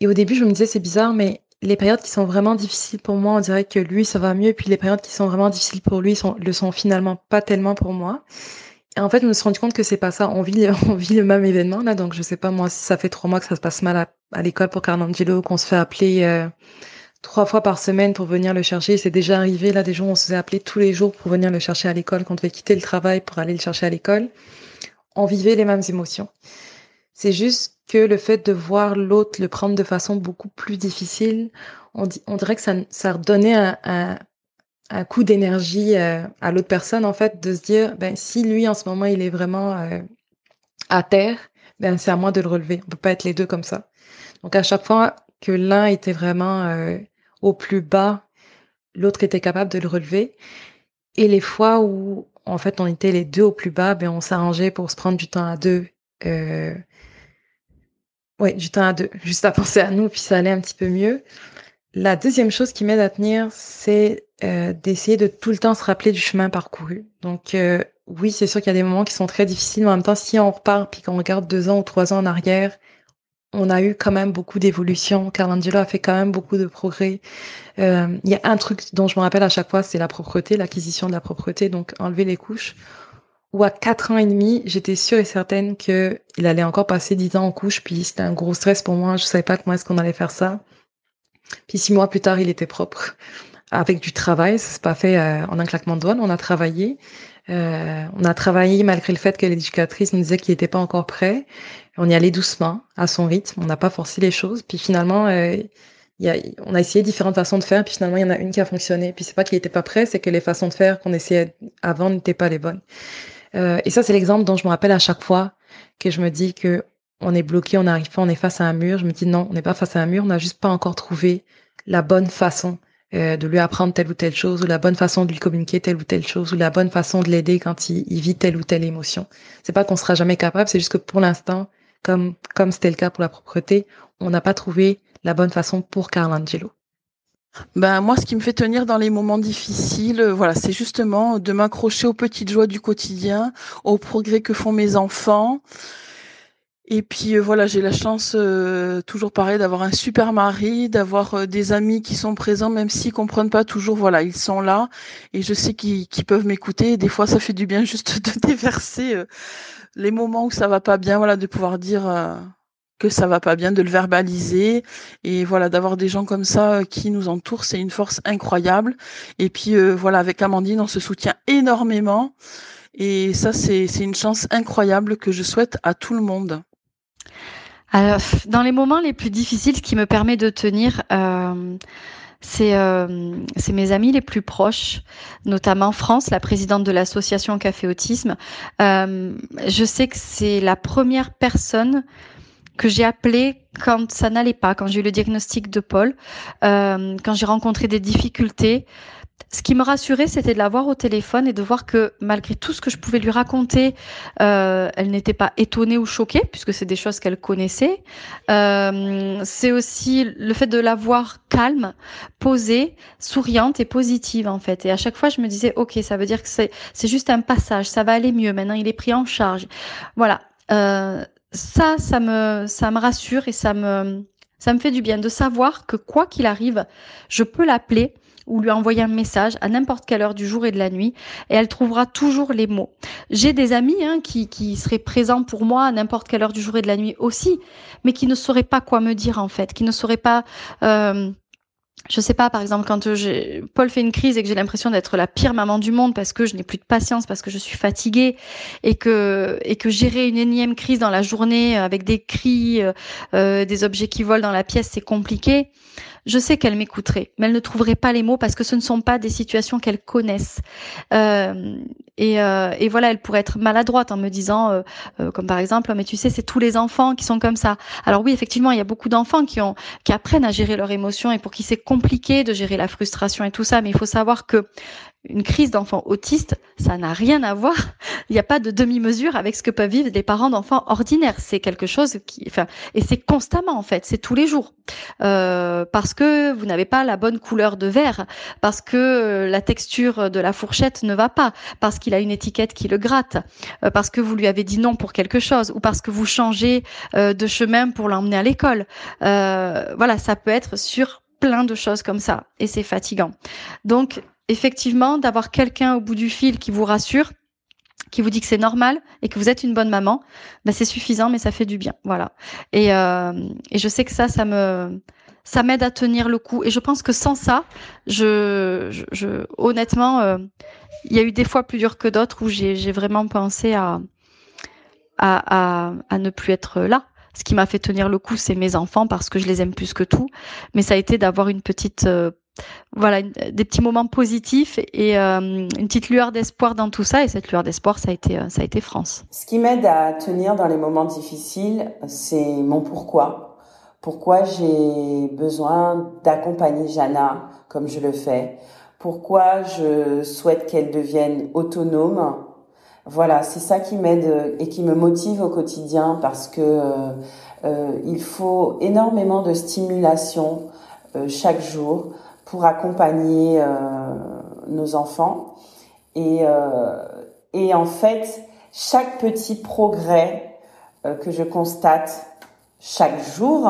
Et au début, je me disais, c'est bizarre, mais les périodes qui sont vraiment difficiles pour moi, on dirait que lui, ça va mieux. Et puis les périodes qui sont vraiment difficiles pour lui le sont finalement pas tellement pour moi. Et en fait, je me suis rendu compte que c'est pas ça. On vit, on vit le même événement là, donc je sais pas moi si ça fait trois mois que ça se passe mal à, l'école pour Carnangelo, qu'on se fait appeler euh, trois fois par semaine pour venir le chercher. C'est déjà arrivé là des jours où on se faisait appeler tous les jours pour venir le chercher à l'école, qu'on devait quitter le travail pour aller le chercher à l'école. On vivait les mêmes émotions. C'est juste que le fait de voir l'autre le prendre de façon beaucoup plus difficile, on, on dirait que ça, ça redonnait un, un un coup d'énergie euh, à l'autre personne, en fait, de se dire, ben, si lui, en ce moment, il est vraiment euh, à terre, ben, c'est à moi de le relever. On peut pas être les deux comme ça. Donc, à chaque fois que l'un était vraiment euh, au plus bas, l'autre était capable de le relever. Et les fois où, en fait, on était les deux au plus bas, ben, on s'arrangeait pour se prendre du temps à deux euh, ouais, du temps à deux, juste à penser à nous, puis ça allait un petit peu mieux. La deuxième chose qui m'aide à tenir, c'est euh, d'essayer de tout le temps se rappeler du chemin parcouru. Donc euh, oui, c'est sûr qu'il y a des moments qui sont très difficiles, mais en même temps, si on repart puis qu'on regarde deux ans ou trois ans en arrière, on a eu quand même beaucoup d'évolution. Carlangelo a fait quand même beaucoup de progrès. Euh, il y a un truc dont je me rappelle à chaque fois, c'est la propreté, l'acquisition de la propreté, donc enlever les couches. Ou à quatre ans et demi, j'étais sûre et certaine que il allait encore passer dix ans en couche, puis c'était un gros stress pour moi. Je savais pas comment est-ce qu'on allait faire ça. Puis six mois plus tard, il était propre avec du travail. Ça s'est pas fait euh, en un claquement de doigts. On a travaillé. Euh, on a travaillé malgré le fait que l'éducatrice nous disait qu'il n'était pas encore prêt. On y allait doucement, à son rythme. On n'a pas forcé les choses. Puis finalement, euh, on a essayé différentes façons de faire. Puis finalement, il y en a une qui a fonctionné. Puis c'est pas qu'il n'était pas prêt, c'est que les façons de faire qu'on essayait avant n'étaient pas les bonnes. Et ça, c'est l'exemple dont je me rappelle à chaque fois que je me dis que on est bloqué, on n'arrive pas, on est face à un mur. Je me dis non, on n'est pas face à un mur, on n'a juste pas encore trouvé la bonne façon euh, de lui apprendre telle ou telle chose, ou la bonne façon de lui communiquer telle ou telle chose, ou la bonne façon de l'aider quand il, vit telle ou telle émotion. C'est pas qu'on sera jamais capable, c'est juste que pour l'instant, comme comme c'était le cas pour la propreté, on n'a pas trouvé la bonne façon pour Carlangelo. Ben moi, ce qui me fait tenir dans les moments difficiles, euh, voilà, c'est justement de m'accrocher aux petites joies du quotidien, aux progrès que font mes enfants, et puis euh, voilà, j'ai la chance, euh, toujours pareil, d'avoir un super mari, d'avoir euh, des amis qui sont présents, même s'ils comprennent pas toujours. Voilà, ils sont là et je sais qu'ils peuvent m'écouter. Des fois, ça fait du bien juste de déverser les moments où ça va pas bien. Voilà, de pouvoir dire que ça va pas bien, de le verbaliser et voilà, d'avoir des gens comme ça qui nous entourent, c'est une force incroyable. Et puis voilà, avec Amandine, on se soutient énormément. Et ça, c'est une chance incroyable que je souhaite à tout le monde. Alors, dans les moments les plus difficiles, ce qui me permet de tenir, euh, euh, c'est mes amis les plus proches, notamment France, la présidente de l'association Café Autisme. Euh, je sais que c'est la première personne que j'ai appelée quand ça n'allait pas, quand j'ai eu le diagnostic de Paul, quand j'ai rencontré des difficultés ce qui me rassurait, c'était de la voir au téléphone et de voir que malgré tout ce que je pouvais lui raconter, euh, elle n'était pas étonnée ou choquée, puisque c'est des choses qu'elle connaissait. Euh, c'est aussi le fait de la voir calme, posée, souriante et positive en fait. Et à chaque fois, je me disais, ok, ça veut dire que c'est juste un passage, ça va aller mieux. Maintenant, il est pris en charge. Voilà. Euh, ça, ça me, ça me rassure et ça me, ça me fait du bien de savoir que quoi qu'il arrive, je peux l'appeler ou lui envoyer un message à n'importe quelle heure du jour et de la nuit et elle trouvera toujours les mots. J'ai des amis hein, qui, qui seraient présents pour moi à n'importe quelle heure du jour et de la nuit aussi, mais qui ne sauraient pas quoi me dire en fait, qui ne sauraient pas... Euh, je sais pas, par exemple, quand Paul fait une crise et que j'ai l'impression d'être la pire maman du monde parce que je n'ai plus de patience, parce que je suis fatiguée et que et que gérer une énième crise dans la journée avec des cris, euh, euh des objets qui volent dans la pièce, c'est compliqué je sais qu'elle m'écouterait, mais elle ne trouverait pas les mots parce que ce ne sont pas des situations qu'elle connaissent. Euh, et, euh, et, voilà, elle pourrait être maladroite en me disant, euh, euh, comme par exemple, mais tu sais, c'est tous les enfants qui sont comme ça. Alors oui, effectivement, il y a beaucoup d'enfants qui ont, qui apprennent à gérer leurs émotions et pour qui c'est compliqué de gérer la frustration et tout ça. Mais il faut savoir que une crise d'enfant autiste, ça n'a rien à voir. Il n'y a pas de demi-mesure avec ce que peuvent vivre des parents d'enfants ordinaires. C'est quelque chose qui, enfin, et c'est constamment en fait, c'est tous les jours, euh, parce que vous n'avez pas la bonne couleur de verre, parce que euh, la texture de la fourchette ne va pas, parce qu'il a une étiquette qui le gratte, euh, parce que vous lui avez dit non pour quelque chose, ou parce que vous changez euh, de chemin pour l'emmener à l'école. Voilà, ça peut être sur plein de choses comme ça, et c'est fatigant. Donc effectivement, d'avoir quelqu'un au bout du fil qui vous rassure, qui vous dit que c'est normal et que vous êtes une bonne maman, ben c'est suffisant, mais ça fait du bien, voilà. Et, euh, et je sais que ça, ça me, ça m'aide à tenir le coup. Et je pense que sans ça, je, je, honnêtement, euh, il y a eu des fois plus dur que d'autres où j'ai vraiment pensé à, à, à, à ne plus être là. Ce qui m'a fait tenir le coup, c'est mes enfants parce que je les aime plus que tout. Mais ça a été d'avoir une petite euh, voilà des petits moments positifs et euh, une petite lueur d'espoir dans tout ça et cette lueur d'espoir ça a été euh, ça a été France. Ce qui m'aide à tenir dans les moments difficiles, c'est mon pourquoi. Pourquoi j'ai besoin d'accompagner Jana comme je le fais. Pourquoi je souhaite qu'elle devienne autonome voilà, c'est ça qui m'aide et qui me motive au quotidien parce que il faut énormément de stimulation chaque jour pour accompagner nos enfants et et en fait chaque petit progrès que je constate chaque jour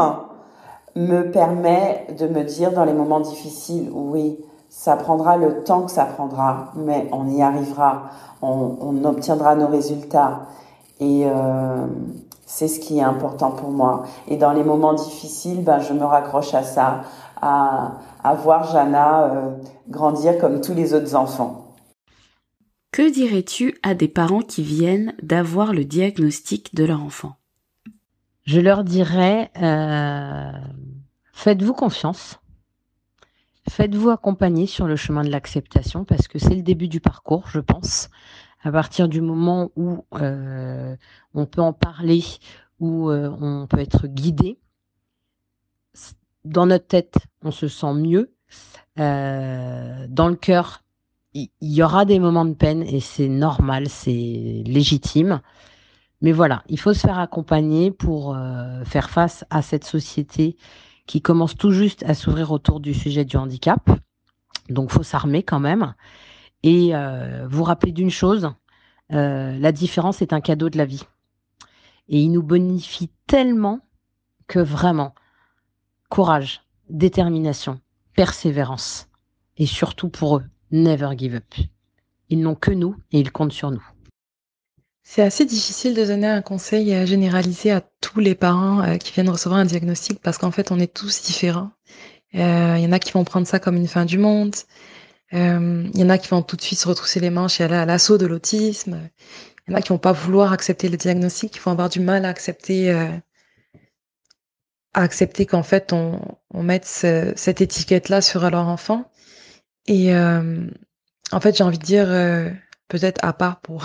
me permet de me dire dans les moments difficiles, oui, ça prendra le temps que ça prendra, mais on y arrivera, on, obtiendra nos résultats. Et euh, c'est ce qui est important pour moi. Et dans les moments difficiles, ben, je me raccroche à ça, à, à voir Jana euh, grandir comme tous les autres enfants. Que dirais-tu à des parents qui viennent d'avoir le diagnostic de leur enfant? Je leur dirais, euh, faites-vous confiance. Faites-vous accompagner sur le chemin de l'acceptation parce que c'est le début du parcours, je pense. À partir du moment où euh, on peut en parler, où euh, on peut être guidé, dans notre tête, on se sent mieux. Euh, dans le cœur, il y, aura des moments de peine et c'est normal, c'est légitime. Mais voilà, il faut se faire accompagner pour faire face à cette société qui commence tout juste à s'ouvrir autour du sujet du handicap. Donc, faut s'armer quand même. Et euh, vous rappeler d'une chose, euh, la différence est un cadeau de la vie. Et il nous bonifie tellement que vraiment, courage, détermination, persévérance. Et surtout pour eux, never give up. Ils n'ont que nous et ils comptent sur nous. C'est assez difficile de donner un conseil euh, généralisé à tous les parents euh, qui viennent recevoir un diagnostic parce qu'en fait, on est tous différents. Euh, il y en a qui vont prendre ça comme une fin du monde. Il y en a qui vont tout de suite se retrousser les manches et aller à l'assaut de l'autisme. Il y en a qui vont pas vouloir accepter le diagnostic, qui vont avoir du mal à accepter, accepter qu'en fait on, mette cette étiquette-là sur leur enfant. Et en fait, j'ai envie de dire, peut-être à part pour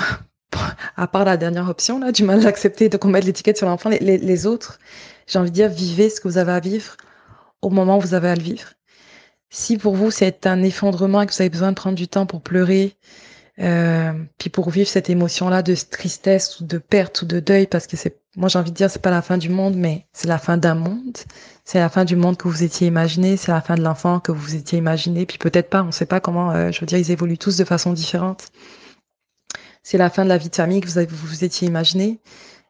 à part la dernière option, là, du mal d'accepter de qu'on mette l'étiquette sur l'enfant, les, autres, j'ai envie de dire, vivez ce que vous avez à vivre au moment où vous avez à le vivre. Si pour vous c'est un effondrement et que vous avez besoin de prendre du temps pour pleurer, euh, puis pour vivre cette émotion-là de tristesse ou de perte ou de deuil, parce que c'est, moi j'ai envie de dire, c'est pas la fin du monde, mais c'est la fin d'un monde. C'est la fin du monde que vous étiez imaginé, c'est la fin de l'enfant que vous étiez imaginé, puis peut-être pas, on sait pas comment, euh, je veux dire, ils évoluent tous de façon différente c'est la fin de la vie de famille que vous vous, étiez imaginé.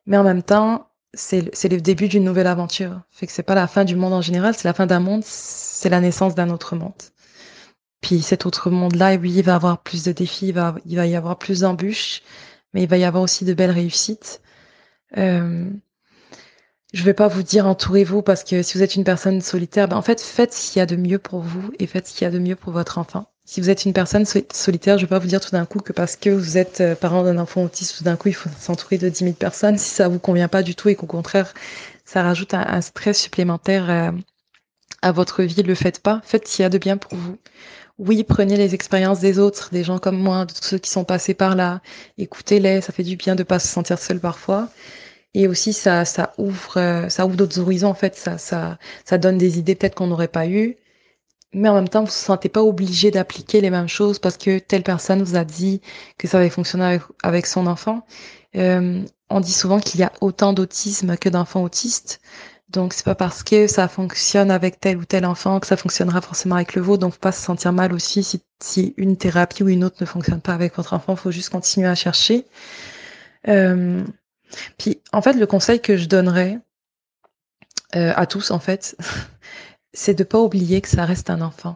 Mais en même temps, c'est le début d'une nouvelle aventure. Fait que c'est pas la fin du monde en général, c'est la fin d'un monde, c'est la naissance d'un autre monde. Puis cet autre monde-là, oui, il va avoir plus de défis, il va, il va y avoir plus d'embûches, mais il va y avoir aussi de belles réussites. Euh, je vais pas vous dire entourez-vous parce que si vous êtes une personne solitaire, ben en fait, faites ce qu'il y a de mieux pour vous et faites ce qu'il y a de mieux pour votre enfant. Si vous êtes une personne solitaire, je ne vais pas vous dire tout d'un coup que parce que vous êtes euh, parent d'un enfant autiste, tout d'un coup, il faut s'entourer de 10 000 personnes. Si ça vous convient pas du tout et qu'au contraire, ça rajoute un, stress supplémentaire euh, à votre vie, ne le faites pas. Faites ce qu'il y a de bien pour vous. Oui, prenez les expériences des autres, des gens comme moi, de tous ceux qui sont passés par là. Écoutez-les, ça fait du bien de pas se sentir seul parfois. Et aussi, ça, ça ouvre, euh, ça ouvre d'autres horizons. En fait, ça, ça, ça donne des idées peut-être qu'on n'aurait pas eues mais en même temps, vous ne vous sentez pas obligé d'appliquer les mêmes choses parce que telle personne vous a dit que ça avait fonctionné avec, son enfant. Euh, on dit souvent qu'il y a autant d'autisme que d'enfants autistes. Donc, c'est pas parce que ça fonctionne avec tel ou tel enfant que ça fonctionnera forcément avec le vôtre. Donc, faut pas se sentir mal aussi si, si une thérapie ou une autre ne fonctionne pas avec votre enfant. Faut juste continuer à chercher. Euh, puis, en fait, le conseil que je donnerais euh, à tous, en fait, c'est de pas oublier que ça reste un enfant.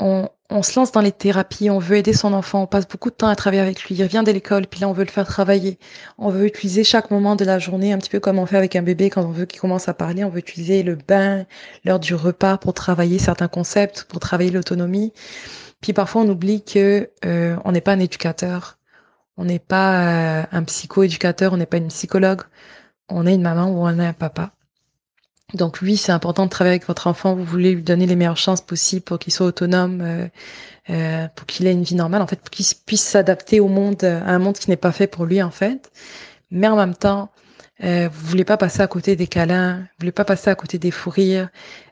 On, se lance dans les thérapies, on veut aider son enfant, on passe beaucoup de temps à travailler avec lui. Il revient de l'école, puis là on veut le faire travailler. On veut utiliser chaque moment de la journée, un petit peu comme on fait avec un bébé quand on veut qu'il commence à parler. On veut utiliser le bain, l'heure du repas pour travailler certains concepts, pour travailler l'autonomie. Puis parfois on oublie que euh, on n'est pas un éducateur, on n'est pas euh, un psycho-éducateur, on n'est pas une psychologue. On est une maman ou on est un papa. Donc oui, c'est important de travailler avec votre enfant. Vous voulez lui donner les meilleures chances possibles pour qu'il soit autonome, euh, euh, pour qu'il ait une vie normale, en fait, pour qu'il puisse s'adapter au monde, à un monde qui n'est pas fait pour lui, en fait. Mais en même temps, euh, vous voulez pas passer à côté des câlins, vous voulez pas passer à côté des fous rires.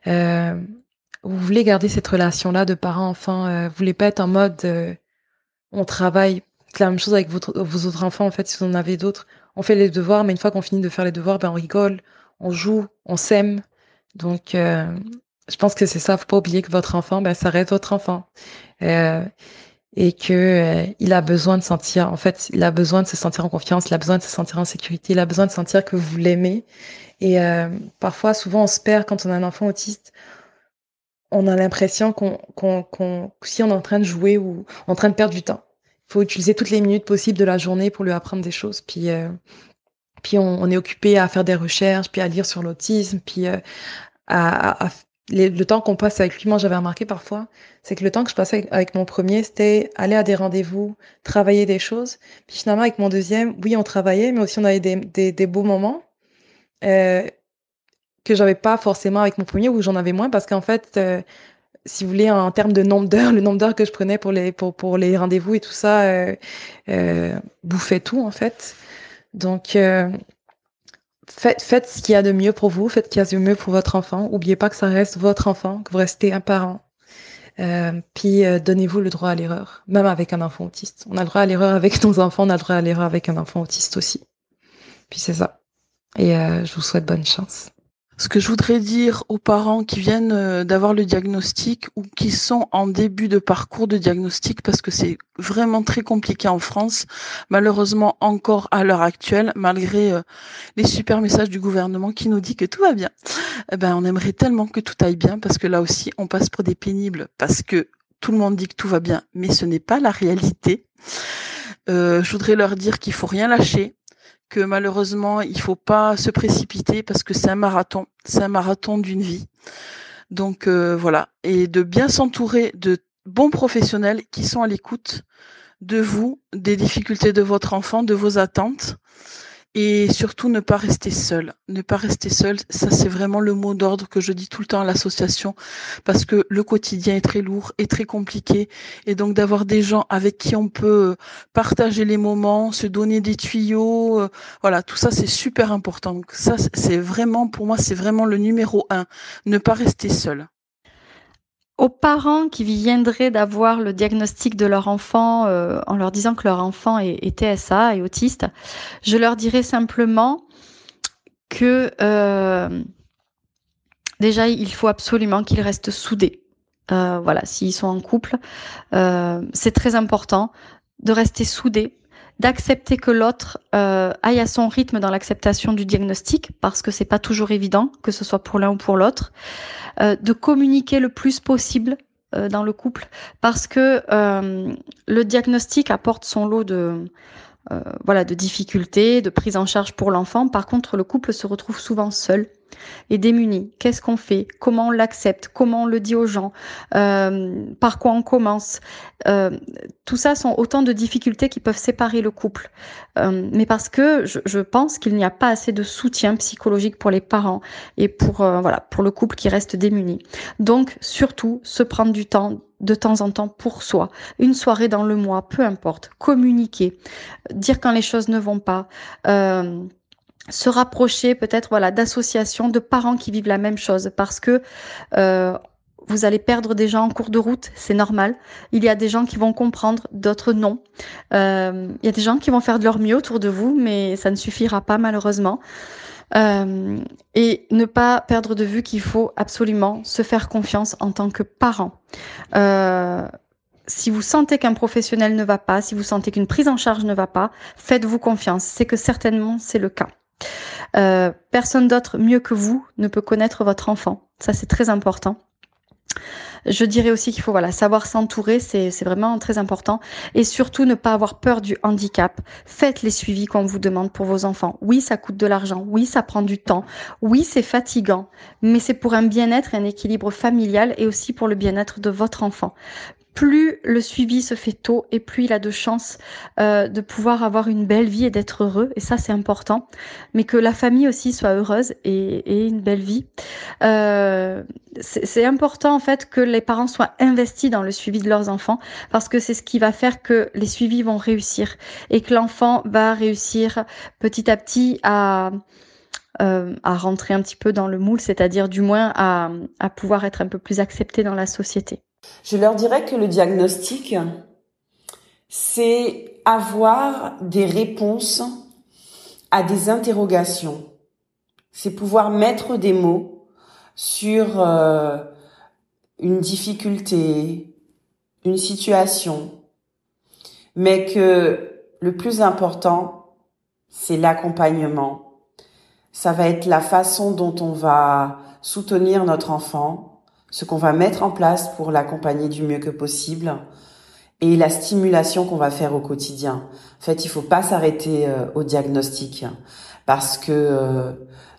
Euh, vous voulez garder cette relation-là de parent-enfant. Euh, vous voulez pas être en mode on travaille c'est la même chose avec vos autres enfants, en fait, si vous en avez d'autres. On fait les devoirs, mais une fois qu'on finit de faire les devoirs, ben, on rigole, on joue, on s'aime. Donc, euh, je pense que c'est ça. Faut pas oublier que votre enfant, ben, ça reste votre enfant. Euh, et que euh, il a besoin de sentir, en fait, il a besoin de se sentir en confiance, il a besoin de se sentir en sécurité, il a besoin de sentir que vous l'aimez. Et parfois, souvent, on se perd quand on a un enfant autiste. On a l'impression qu'on, qu'on, qu'on, si on est en train de jouer ou en train de perdre du temps. Il faut utiliser toutes les minutes possibles de la journée pour lui apprendre des choses. Puis, puis on, est occupé à faire des recherches, puis à lire sur l'autisme, puis euh, à, le temps qu'on passe avec lui, moi j'avais remarqué parfois, c'est que le temps que je passais avec, mon premier, c'était aller à des rendez-vous, travailler des choses. Puis finalement, avec mon deuxième, oui, on travaillait, mais aussi on avait des, beaux moments euh, que j'avais pas forcément avec mon premier, ou j'en avais moins, parce qu'en fait, euh, si vous voulez, en termes de nombre d'heures, le nombre d'heures que je prenais pour les, rendez-vous et tout ça bouffait tout, en fait. Donc, euh, faites, faites ce qu'il y a de mieux pour vous, faites ce qu'il y a de mieux pour votre enfant. Oubliez pas que ça reste votre enfant, que vous restez un parent. Euh, puis euh, donnez-vous le droit à l'erreur, même avec un enfant autiste. On a le droit à l'erreur avec nos enfants, on a le droit à l'erreur avec un enfant autiste aussi. Puis c'est ça. Et je vous souhaite bonne chance. Ce que je voudrais dire aux parents qui viennent euh, d'avoir le diagnostic ou qui sont en début de parcours de diagnostic, parce que c'est vraiment très compliqué en France, malheureusement encore à l'heure actuelle, malgré euh, les super messages du gouvernement qui nous dit que tout va bien. Eh ben, on aimerait tellement que tout aille bien, parce que là aussi, on passe pour des pénibles, parce que tout le monde dit que tout va bien, mais ce n'est pas la réalité. Euh, je voudrais leur dire qu'il faut rien lâcher, que malheureusement, il faut pas se précipiter parce que c'est un marathon, c'est un marathon d'une vie. Donc euh, voilà, et de bien s'entourer de bons professionnels qui sont à l'écoute de vous, des difficultés de votre enfant, de vos attentes et surtout ne pas rester seul. Ne pas rester seul, ça c'est vraiment le mot d'ordre que je dis tout le temps à l'association parce que le quotidien est très lourd et très compliqué et donc d'avoir des gens avec qui on peut partager les moments, se donner des tuyaux, euh, voilà, tout ça c'est super important. Ça c'est vraiment pour moi c'est vraiment le numéro un, ne pas rester seul aux parents qui viendraient d'avoir le diagnostic de leur enfant euh, en leur disant que leur enfant est, TSA et autiste, je leur dirais simplement que euh, déjà il faut absolument qu'ils restent soudés. Euh, voilà, s'ils sont en couple, c'est très important de rester soudés d'accepter que l'autre euh, aille à son rythme dans l'acceptation du diagnostic, parce que c'est pas toujours évident, que ce soit pour l'un ou pour l'autre, euh, de communiquer le plus possible euh, dans le couple, parce que euh, le diagnostic apporte son lot de voilà de difficultés, de prise en charge pour l'enfant. Par contre, le couple se retrouve souvent seul et démunis. Qu'est-ce qu'on fait? Comment on l'accepte? Comment on le dit aux gens? Euh, Par quoi on commence? Euh, Tout ça sont autant de difficultés qui peuvent séparer le couple. Euh, mais parce que je, je pense qu'il n'y a pas assez de soutien psychologique pour les parents et pour euh, voilà pour le couple qui reste démuni. Donc surtout se prendre du temps de temps en temps pour soi, une soirée dans le mois, peu importe, communiquer, dire quand les choses ne vont pas. Se rapprocher peut-être voilà d'associations de parents qui vivent la même chose parce que euh, vous allez perdre des gens en cours de route, c'est normal. Il y a des gens qui vont comprendre, d'autres non. Euh, il y a des gens qui vont faire de leur mieux autour de vous, mais ça ne suffira pas malheureusement. Euh, et ne pas perdre de vue qu'il faut absolument se faire confiance en tant que parent. Si vous sentez qu'un professionnel ne va pas, si vous sentez qu'une prise en charge ne va pas, faites-vous confiance. C'est que certainement c'est le cas. Euh, personne d'autre mieux que vous ne peut connaître votre enfant. Ça, c'est très important. Je dirais aussi qu'il faut voilà savoir s'entourer, c'est vraiment très important. Et surtout ne pas avoir peur du handicap. Faites les suivis qu'on vous demande pour vos enfants. Oui, ça coûte de l'argent. Oui, ça prend du temps. Oui, c'est fatigant. Mais c'est pour un bien-être et un équilibre familial et aussi pour le bien-être de votre enfant plus le suivi se fait tôt et plus il a de chances euh, de pouvoir avoir une belle vie et d'être heureux. Et ça, c'est important. Mais que la famille aussi soit heureuse et, une belle vie. Euh, c'est important en fait que les parents soient investis dans le suivi de leurs enfants parce que c'est ce qui va faire que les suivis vont réussir et que l'enfant va réussir petit à petit à euh, à rentrer un petit peu dans le moule, c'est-à-dire du moins à pouvoir être un peu plus accepté dans la société. Je leur dirais que le diagnostic c'est avoir des réponses à des interrogations. C'est pouvoir mettre des mots sur euh, une difficulté, une situation, mais que le plus important, c'est l'accompagnement. Ça va être la façon dont on va soutenir notre enfant, ce qu'on va mettre en place pour l'accompagner du mieux que possible et la stimulation qu'on va faire au quotidien. En fait, il faut pas s'arrêter euh, au diagnostic parce que euh,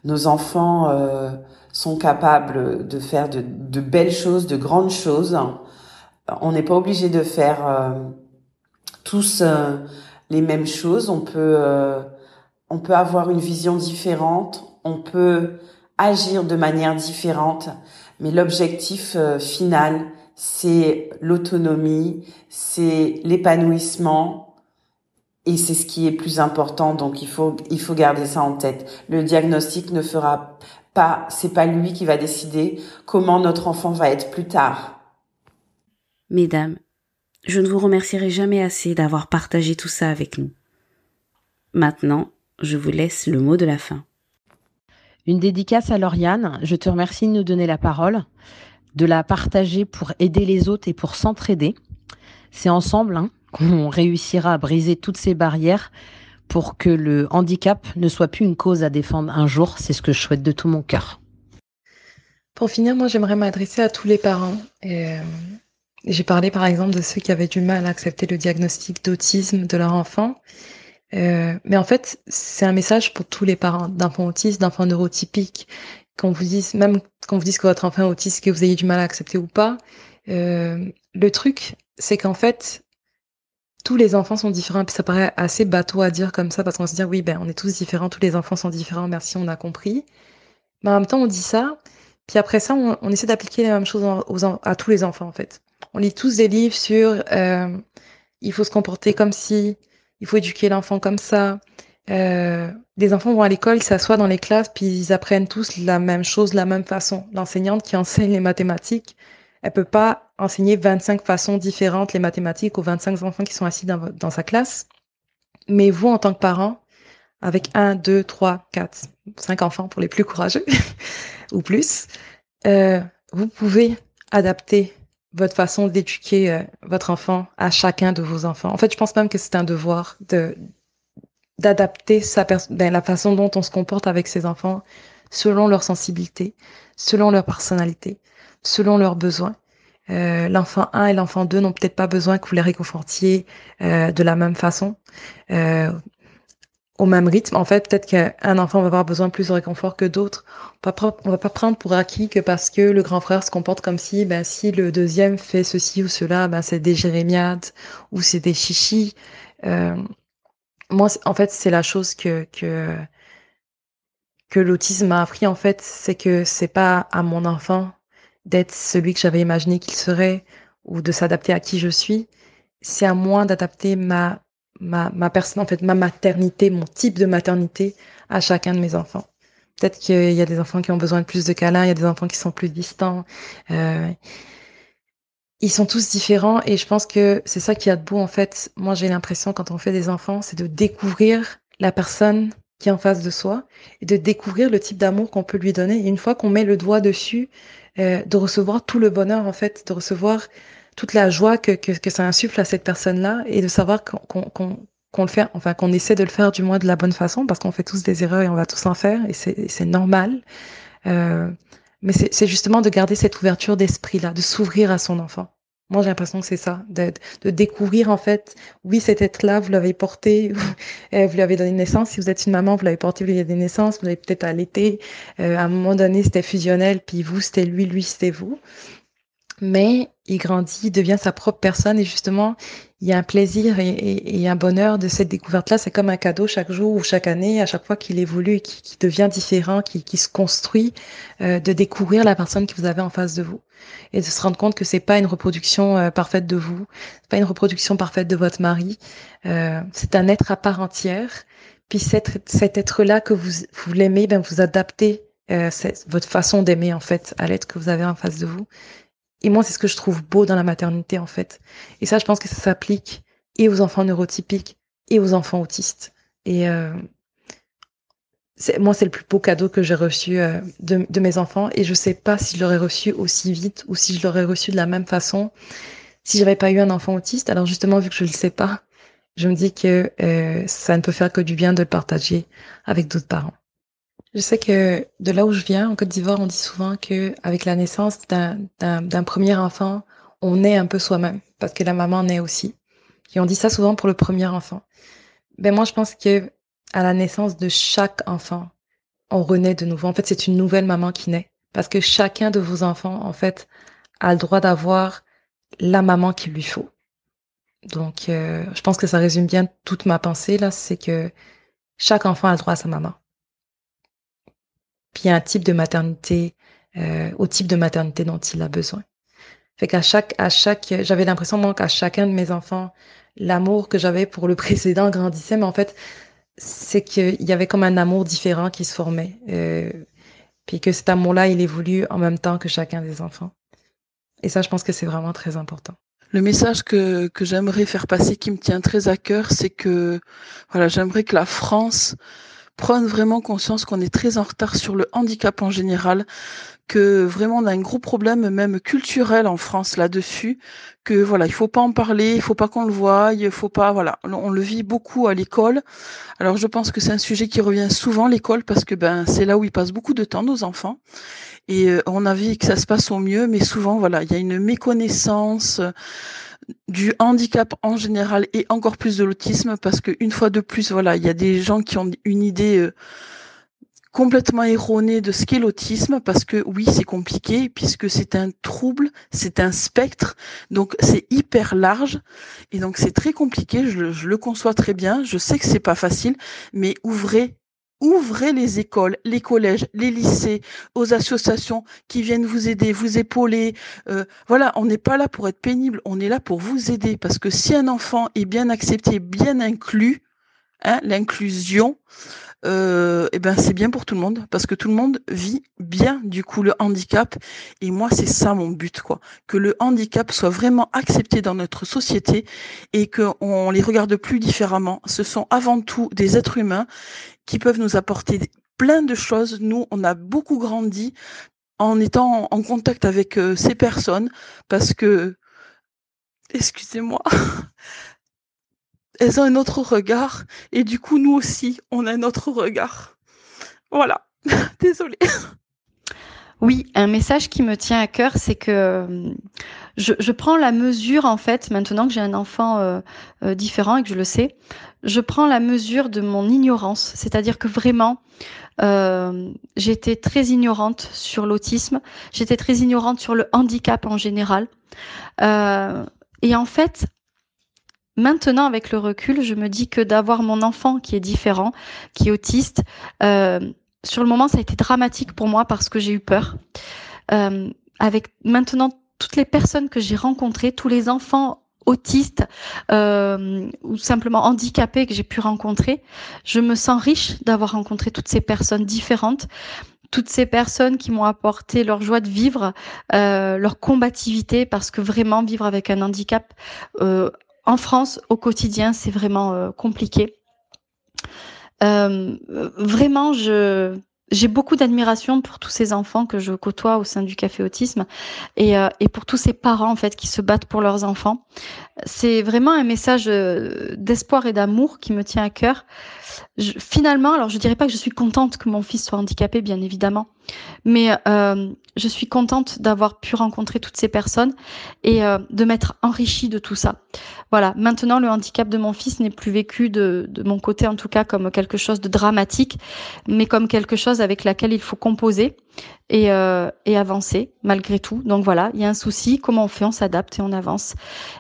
nos enfants euh, sont capables de faire de, de, belles choses, de grandes choses. On n'est pas obligé de faire tous les mêmes choses. On peut on peut avoir une vision différente. On peut agir de manière différente, mais l'objectif euh, final, c'est l'autonomie, c'est l'épanouissement et c'est ce qui est plus important. Donc il faut il faut garder ça en tête. Le diagnostic ne fera pas, c'est pas lui qui va décider comment notre enfant va être plus tard. Mesdames, je ne vous remercierai jamais assez d'avoir partagé tout ça avec nous. Maintenant, je vous laisse le mot de la fin. Une dédicace à Lauriane. Je te remercie de nous donner la parole, de la partager pour aider les autres et pour s'entraider. C'est ensemble hein, qu'on réussira à briser toutes ces barrières pour que le handicap ne soit plus une cause à défendre un jour. C'est ce que je souhaite de tout mon cœur. Pour finir, moi, j'aimerais m'adresser à tous les parents. Euh, j'ai parlé par exemple de ceux qui avaient du mal à accepter le diagnostic d'autisme de leur enfant. Euh, mais en fait, c'est un message pour tous les parents d'enfants autistes, d'enfants neurotypiques. Qu'on vous dise, même qu'on vous dise que votre enfant est autiste, que vous ayez du mal à accepter ou pas, euh, le truc, c'est qu'en fait, tous les enfants sont différents. Ça paraît assez bateau à dire comme ça, parce qu'on se dire, oui, ben, on est tous différents, tous les enfants sont différents, merci, on a compris. Mais en même temps, on dit ça, puis après ça, on, essaie d'appliquer les mêmes choses aux, à tous les enfants, en fait. On lit tous des livres sur euh, il faut se comporter comme si, il faut éduquer l'enfant comme ça. Euh, les enfants vont à l'école, ils s'assoient dans les classes, puis ils apprennent tous la même chose, la même façon. L'enseignante qui enseigne les mathématiques, elle peut pas enseigner 25 façons différentes les mathématiques aux 25 enfants qui sont assis dans, sa classe. Mais vous, en tant que parent, avec un, deux, trois, quatre, cinq enfants pour les plus courageux ou plus, euh, vous pouvez adapter votre façon d'éduquer euh, votre enfant à chacun de vos enfants. En fait, je pense même que c'est un devoir de d'adapter sa ben, la façon dont on se comporte avec ses enfants selon leur sensibilité, selon leur personnalité, selon leurs besoins. Euh, l'enfant 1 et l'enfant 2 n'ont peut-être pas besoin que vous les réconfortiez euh, de la même façon. Euh, au même rythme. En fait, peut-être qu'un enfant va avoir besoin de plus de réconfort que d'autres. On ne va pas prendre pour acquis que parce que le grand frère se comporte comme si, ben, si le deuxième fait ceci ou cela, ben, c'est des jérémiades ou c'est des chichis. Euh, moi, en fait, c'est la chose que, que, que l'autisme m'a appris, en fait, c'est que c'est pas à mon enfant d'être celui que j'avais imaginé qu'il serait ou de s'adapter à qui je suis. C'est à moi d'adapter ma ma, ma personne, en fait, ma maternité, mon type de maternité à chacun de mes enfants. Peut-être qu'il y a des enfants qui ont besoin de plus de câlins, il y a des enfants qui sont plus distants. Euh, ils sont tous différents et je pense que c'est ça qui a de beau en fait. Moi, j'ai l'impression quand on fait des enfants, c'est de découvrir la personne qui est en face de soi et de découvrir le type d'amour qu'on peut lui donner. Et une fois qu'on met le doigt dessus, euh, de recevoir tout le bonheur en fait, de recevoir toute la joie que, que, que ça insuffle à cette personne-là et de savoir qu'on qu'on le fait, enfin qu'on essaie de le faire du moins de la bonne façon parce qu'on fait tous des erreurs et on va tous en faire et c'est normal. Euh, mais c'est justement de garder cette ouverture d'esprit-là, de s'ouvrir à son enfant. Moi, j'ai l'impression que c'est ça, de, de, découvrir en fait, oui, cet être-là, vous l'avez porté, vous lui avez donné naissance. Si vous êtes une maman, vous l'avez porté, vous lui avez donné naissance, vous l'avez peut-être allaité. Euh, à un moment donné, c'était fusionnel, puis vous, c'était lui, lui, c'était vous mais il grandit, il devient sa propre personne et justement, il y a un plaisir et, un bonheur de cette découverte-là. C'est comme un cadeau chaque jour ou chaque année, à chaque fois qu'il évolue et qui, devient différent, qui, qui se construit, euh, de découvrir la personne que vous avez en face de vous et de se rendre compte que c'est pas une reproduction euh, parfaite de vous, c'est pas une reproduction parfaite de votre mari. Euh, c'est un être à part entière. Puis cet, cet être-là que vous, vous l'aimez, ben vous adaptez euh, votre façon d'aimer en fait à l'être que vous avez en face de vous et moi, c'est ce que je trouve beau dans la maternité, en fait. Et ça, je pense que ça s'applique et aux enfants neurotypiques et aux enfants autistes. Et euh, moi, c'est le plus beau cadeau que j'ai reçu euh, de, mes enfants. Et je sais pas si je l'aurais reçu aussi vite ou si je l'aurais reçu de la même façon si j'avais pas eu un enfant autiste. Alors justement, vu que je le sais pas, je me dis que euh, ça ne peut faire que du bien de le partager avec d'autres parents. Je sais que de là où je viens, en Côte d'Ivoire, on dit souvent que avec la naissance d'un premier enfant, on naît un peu soi-même parce que la maman naît aussi. Et on dit ça souvent pour le premier enfant. Ben moi, je pense que à la naissance de chaque enfant, on renaît de nouveau. En fait, c'est une nouvelle maman qui naît parce que chacun de vos enfants, en fait, a le droit d'avoir la maman qu'il lui faut. Donc, euh, je pense que ça résume bien toute ma pensée là, c'est que chaque enfant a le droit à sa maman. Puis un type de maternité, euh, au type de maternité dont il a besoin. Fait qu'à chaque, à chaque, j'avais l'impression moi qu'à chacun de mes enfants, l'amour que j'avais pour le précédent grandissait, mais en fait, c'est qu'il y avait comme un amour différent qui se formait, euh, puis que cet amour-là, il évolue en même temps que chacun des enfants. Et ça, je pense que c'est vraiment très important. Le message que, que j'aimerais faire passer, qui me tient très à cœur, c'est que voilà, j'aimerais que la France prenne vraiment conscience qu'on est très en retard sur le handicap en général, que vraiment on a un gros problème même culturel en France là-dessus, que voilà, il faut pas en parler, il faut pas qu'on le voie, il faut pas voilà, on le vit beaucoup à l'école. Alors je pense que c'est un sujet qui revient souvent l'école parce que ben c'est là où ils passent beaucoup de temps nos enfants et euh, on a vu que ça se passe au mieux, mais souvent, voilà, il y a une méconnaissance du handicap en général et encore plus de l'autisme parce que une fois de plus, voilà, il y a des gens qui ont une idée euh, complètement erronée de ce qu'est l'autisme parce que oui, c'est compliqué puisque c'est un trouble, c'est un spectre, donc c'est hyper large et donc c'est très compliqué. Je, je, le conçois très bien. Je sais que c'est pas facile, mais ouvrez ouvrez les écoles, les collèges, les lycées aux associations qui viennent vous aider, vous épauler. Euh, voilà, on n'est pas là pour être pénible, on est là pour vous aider parce que si un enfant est bien accepté, bien inclus, hein, l'inclusion, euh, eh ben c'est bien pour tout le monde parce que tout le monde vit bien du coup le handicap. Et moi c'est ça mon but quoi. Que le handicap soit vraiment accepté dans notre société et qu'on les regarde plus différemment. Ce sont avant tout des êtres humains qui peuvent nous apporter plein de choses. Nous on a beaucoup grandi en étant en contact avec euh, ces personnes parce que excusez-moi elles ont un autre regard et du coup nous aussi on a un autre regard. Voilà, désolée. Oui, un message qui me tient à cœur, c'est que euh, je, prends la mesure en fait, maintenant que j'ai un enfant euh, euh, différent et que je le sais, je prends la mesure de mon ignorance, c'est-à-dire que vraiment, j'étais très ignorante sur l'autisme, j'étais très ignorante sur le handicap en général. Et en fait, Maintenant, avec le recul, je me dis que d'avoir mon enfant qui est différent, qui est autiste, euh, sur le moment, ça a été dramatique pour moi parce que j'ai eu peur. Euh, avec maintenant toutes les personnes que j'ai rencontrées, tous les enfants autistes euh, ou simplement handicapés que j'ai pu rencontrer, je me sens riche d'avoir rencontré toutes ces personnes différentes toutes ces personnes qui m'ont apporté leur joie de vivre, euh, leur combativité, parce que vraiment vivre avec un handicap euh, en France, au quotidien, c'est vraiment euh, compliqué. Euh, vraiment, je, j'ai beaucoup d'admiration pour tous ces enfants que je côtoie au sein du Café Autisme et, euh, et, pour tous ces parents en fait qui se battent pour leurs enfants. C'est vraiment un message d'espoir et d'amour qui me tient à cœur. Je, finalement, alors je dirais pas que je suis contente que mon fils soit handicapé, bien évidemment, mais euh, je suis contente d'avoir pu rencontrer toutes ces personnes et euh, de m'être enrichie de tout ça. Voilà, maintenant le handicap de mon fils n'est plus vécu de, de, mon côté en tout cas comme quelque chose de dramatique, mais comme quelque chose avec laquelle il faut composer et, euh, et avancer malgré tout. Donc voilà, il y a un souci, comment on fait, on s'adapte et on avance.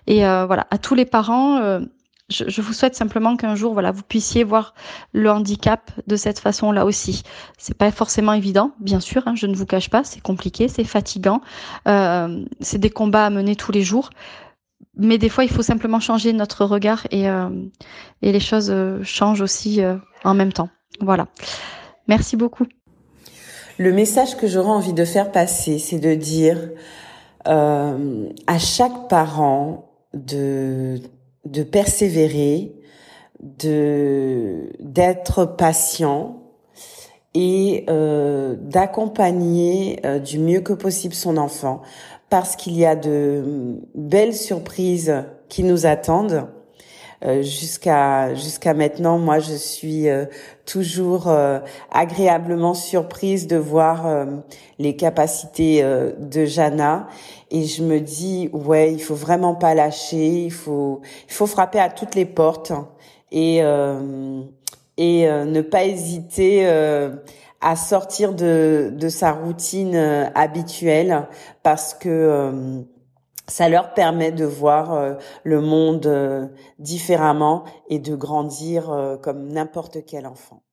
Et euh, voilà, à tous les parents euh, je, je, vous souhaite simplement qu'un jour, voilà, vous puissiez voir le handicap de cette façon-là aussi. C'est pas forcément évident, bien sûr. Hein, je ne vous cache pas, c'est compliqué, c'est fatigant, euh, c'est des combats à mener tous les jours. Mais des fois, il faut simplement changer notre regard et, euh, et les choses euh, changent aussi euh, en même temps. Voilà. Merci beaucoup. Le message que j'aurais envie de faire passer, c'est de dire euh, à chaque parent de de persévérer, de d'être patient et euh, d'accompagner euh, du mieux que possible son enfant parce qu'il y a de belles surprises qui nous attendent. Euh, jusqu'à jusqu'à maintenant, moi, je suis euh, toujours euh, agréablement surprise de voir les capacités de Jana. Et je me dis ouais, il faut vraiment pas lâcher, il faut il faut frapper à toutes les portes et et ne pas hésiter à sortir de, de sa routine habituelle. Parce que ça leur permet de voir euh, le monde euh, différemment et de grandir euh, comme n'importe quel enfant.